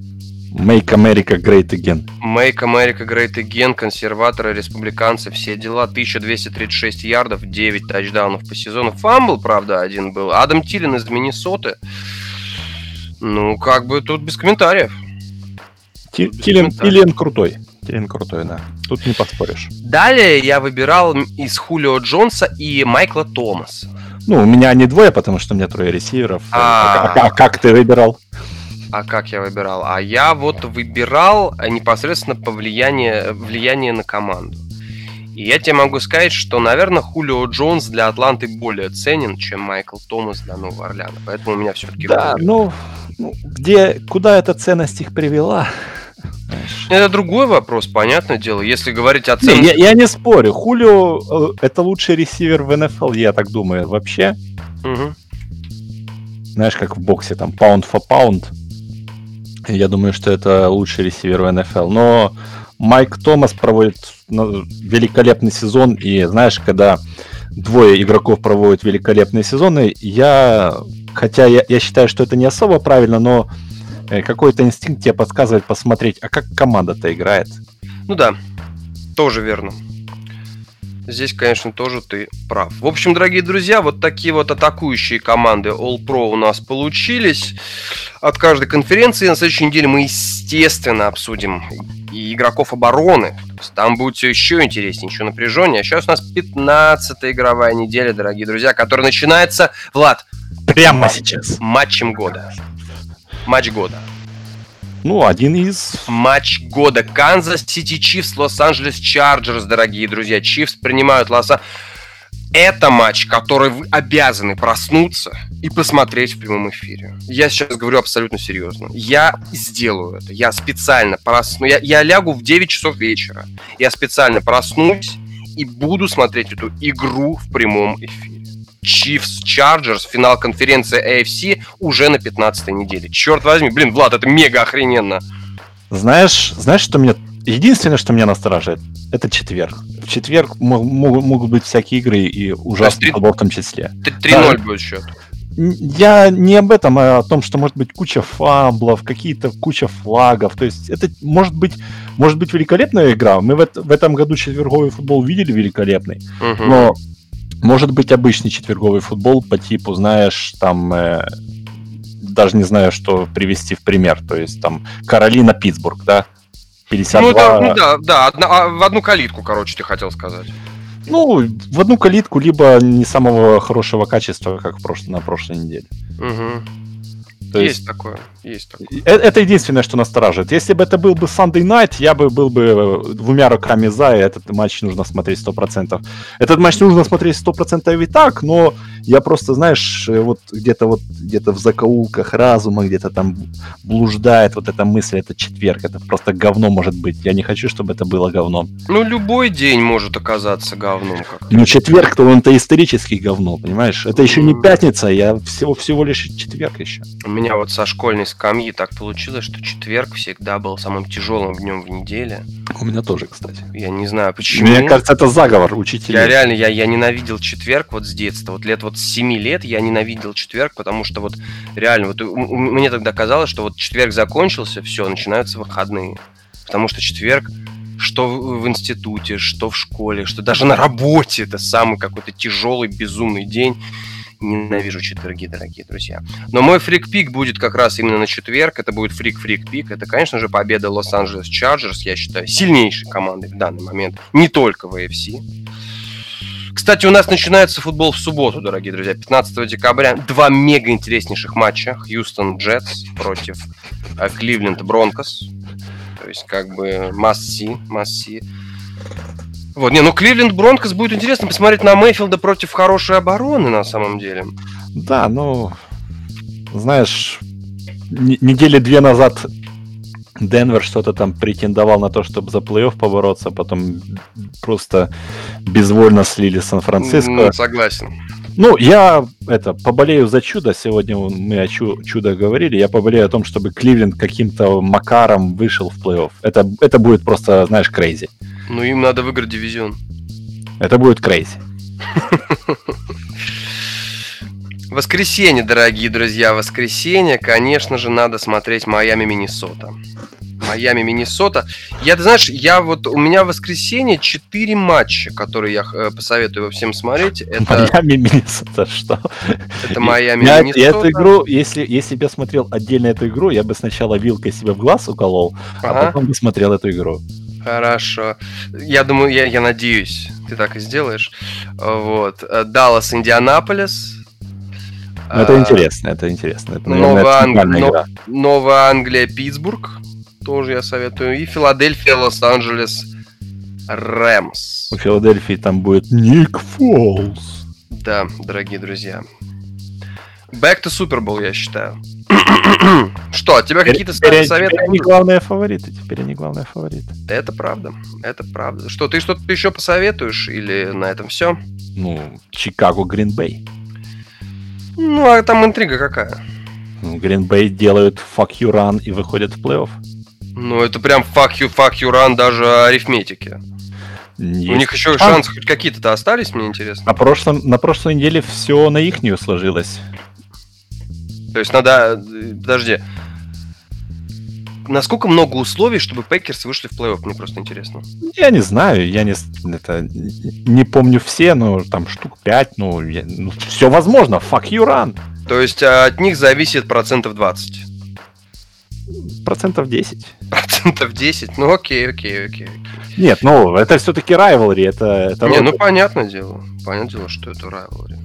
Make America Great Again. Make America Great Again, консерваторы, республиканцы, все дела. 1236 ярдов, 9 тачдаунов по сезону. Фамбл, правда, один был. Адам Тилин из Миннесоты. Ну, как бы тут без комментариев. Тилин, Тилин крутой. Тилин крутой, да. Тут не поспоришь. Далее я выбирал из Хулио Джонса и Майкла Томаса. Ну, у меня не двое, потому что у меня трое ресиверов. А, а, а как ты выбирал? А как я выбирал? А я вот выбирал э, непосредственно по влиянию, влияние на команду. И я тебе могу сказать, что, наверное, Хулио Джонс для Атланты более ценен, чем Майкл Томас для Нового Орлеана. Поэтому у меня все-таки... Да, ну, ну, где, куда эта ценность их привела? Это другой вопрос, понятное дело. Если говорить о ценности... Не, я, я не спорю. Хулио э, это лучший ресивер в НФЛ, я так думаю, вообще. Угу. Знаешь, как в боксе, там, pound for pound. Я думаю, что это лучший ресивер в НФЛ. Но Майк Томас проводит ну, великолепный сезон, и знаешь, когда двое игроков проводят великолепные сезоны, я, хотя я, я считаю, что это не особо правильно, но э, какой-то инстинкт тебе подсказывает посмотреть, а как команда-то играет. Ну да, тоже верно. Здесь, конечно, тоже ты прав. В общем, дорогие друзья, вот такие вот атакующие команды All Pro у нас получились от каждой конференции. На следующей неделе мы, естественно, обсудим и игроков обороны. Там будет все еще интереснее, еще напряженнее. А сейчас у нас 15-я игровая неделя, дорогие друзья, которая начинается, Влад, прямо сейчас. Матчем года. Матч года. Ну, один из... Матч года. Канзас Сити Чифс, Лос-Анджелес Чарджерс, дорогие друзья. Чифс принимают лос это матч, который вы обязаны проснуться и посмотреть в прямом эфире. Я сейчас говорю абсолютно серьезно. Я сделаю это. Я специально просну. Я, я лягу в 9 часов вечера. Я специально проснусь и буду смотреть эту игру в прямом эфире. Chiefs Chargers, финал конференции AFC уже на 15 неделе. Черт возьми, блин, Влад, это мега охрененно. Знаешь, знаешь, что меня... Единственное, что меня настораживает, это четверг. В четверг могут, могут быть всякие игры и ужасные футбол в том числе. 3-0 да. будет счет. я не об этом, а о том, что может быть куча фамблов, какие-то куча флагов. То есть это может быть, может быть великолепная игра. Мы в, в этом году четверговый футбол видели великолепный, угу. но может быть обычный четверговый футбол по типу, знаешь, там э, даже не знаю, что привести в пример. То есть там Каролина Питтсбург, да? 52... Ну, это, ну да, да, одна, а, в одну калитку, короче, ты хотел сказать. Ну, в одну калитку, либо не самого хорошего качества, как в прошлой, на прошлой неделе. Угу. То есть, есть такое, есть такое. Это, это единственное, что настораживает. Если бы это был бы Sunday Night, я бы был бы э, двумя руками за, и этот матч нужно смотреть 100%. Этот матч нужно смотреть 100% и так, но я просто, знаешь, э, вот где-то вот где-то в закоулках разума, где-то там блуждает вот эта мысль, это четверг, это просто говно может быть. Я не хочу, чтобы это было говном. Ну, любой день может оказаться говном. Как ну, четверг, то он-то исторический говно, понимаешь? Это еще не пятница, я всего, всего лишь четверг еще. У меня вот со школьной скамьи так получилось, что четверг всегда был самым тяжелым днем в неделе. У меня тоже, кстати. Я не знаю, почему. Мне кажется, это заговор учителей. Я реально, я, я ненавидел четверг вот с детства. Вот лет вот с 7 лет я ненавидел четверг, потому что вот реально, вот мне тогда казалось, что вот четверг закончился, все, начинаются выходные. Потому что четверг что в институте, что в школе, что даже на работе это самый какой-то тяжелый, безумный день. Ненавижу четверги, дорогие друзья. Но мой freak pick будет как раз именно на четверг. Это будет freak-freak pick. Это, конечно же, победа Лос-Анджелес Чарджерс. Я считаю, сильнейшей командой в данный момент. Не только в AFC. Кстати, у нас начинается футбол в субботу, дорогие друзья, 15 декабря. Два мега интереснейших матча. Хьюстон Джетс против э, Кливленд Бронкос. То есть, как бы, must-see, must-see. Вот, не, ну Кливленд Бронкос будет интересно посмотреть на Мейфилда против хорошей обороны, на самом деле. Да, ну, знаешь, недели две назад Денвер что-то там претендовал на то, чтобы за плей-офф побороться, потом просто безвольно слили Сан-Франциско. Ну, согласен. Ну, я это поболею за чудо. Сегодня мы о чу- чудо говорили. Я поболею о том, чтобы Кливленд каким-то макаром вышел в плей-офф. Это, это будет просто, знаешь, crazy. Ну, им надо выиграть дивизион. Это будет крейзи. Воскресенье, дорогие друзья, воскресенье, конечно же, надо смотреть Майами, Миннесота. Майами, Миннесота. Я, ты знаешь, я вот у меня в воскресенье 4 матча, которые я э, посоветую всем смотреть. Это... Майами, Миннесота, что? Это Майами, я, Миннесота. Я эту игру, если, если бы я смотрел отдельно эту игру, я бы сначала вилкой себе в глаз уколол, а ага. а потом бы смотрел эту игру. Хорошо. Я думаю, я, я надеюсь, ты так и сделаешь. Вот. Даллас, Индианаполис. Это а, интересно, это интересно. Это, наверное, Новая, Анг... Новая Англия, Питтсбург тоже я советую. И Филадельфия, Лос-Анджелес, Рэмс. У Филадельфии там будет Ник Фолс. Да, дорогие друзья. Back to Super Bowl, я считаю. Что, от тебя какие-то советы? Теперь они главные фавориты, теперь они главные фавориты. Это правда, это правда. Что, ты что-то еще посоветуешь или на этом все? Ну, Чикаго, Гринбей. Ну, а там интрига какая? Гринбей делают fuck you run и выходят в плей-офф. Ну, это прям fuck you, fuck you run даже арифметики. Есть. У них еще а... шансы хоть какие-то-то остались, мне интересно. На, прошлом, на прошлой неделе все на ихнюю сложилось. То есть надо... Подожди. Насколько много условий, чтобы Пекерс вышли в плей-офф? Мне просто интересно. Я не знаю, я не, это, не помню все, но там штук 5, ну, я, ну все возможно, fuck you run. То есть а, от них зависит процентов 20? Процентов 10. Процентов 10? Ну окей, окей, окей. Нет, ну это все-таки rivalry, это... это Не, ну понятное дело. Понятное дело, что это rivalry.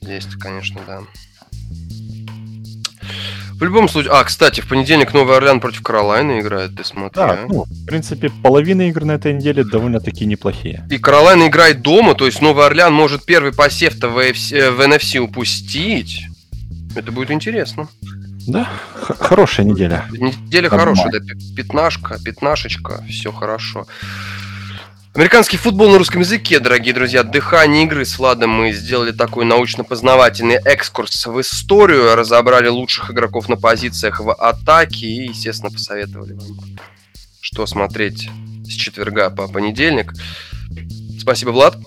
Здесь, конечно, да. В любом случае... А, кстати, в понедельник Новый Орлеан против Каролайна играет, ты смотри. Да, а? ну, в принципе, половина игр на этой неделе довольно-таки неплохие. И Каролайна играет дома, то есть Новый Орлеан может первый посев-то в, AFC, в NFC упустить. Это будет интересно. Да, хорошая неделя. Неделя хорошая, да, пятнашка, пятнашечка, все хорошо. Американский футбол на русском языке, дорогие друзья. Дыхание игры с Владом мы сделали такой научно-познавательный экскурс в историю, разобрали лучших игроков на позициях в атаке и, естественно, посоветовали вам, что смотреть с четверга по понедельник. Спасибо, Влад.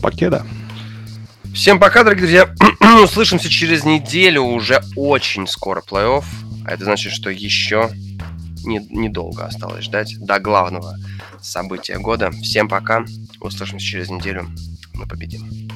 Покеда. Всем пока, дорогие друзья. [CLEARS THROAT] Услышимся через неделю. Уже очень скоро плей-офф. А это значит, что еще не, недолго осталось ждать до главного события года. Всем пока. Услышимся через неделю. Мы победим.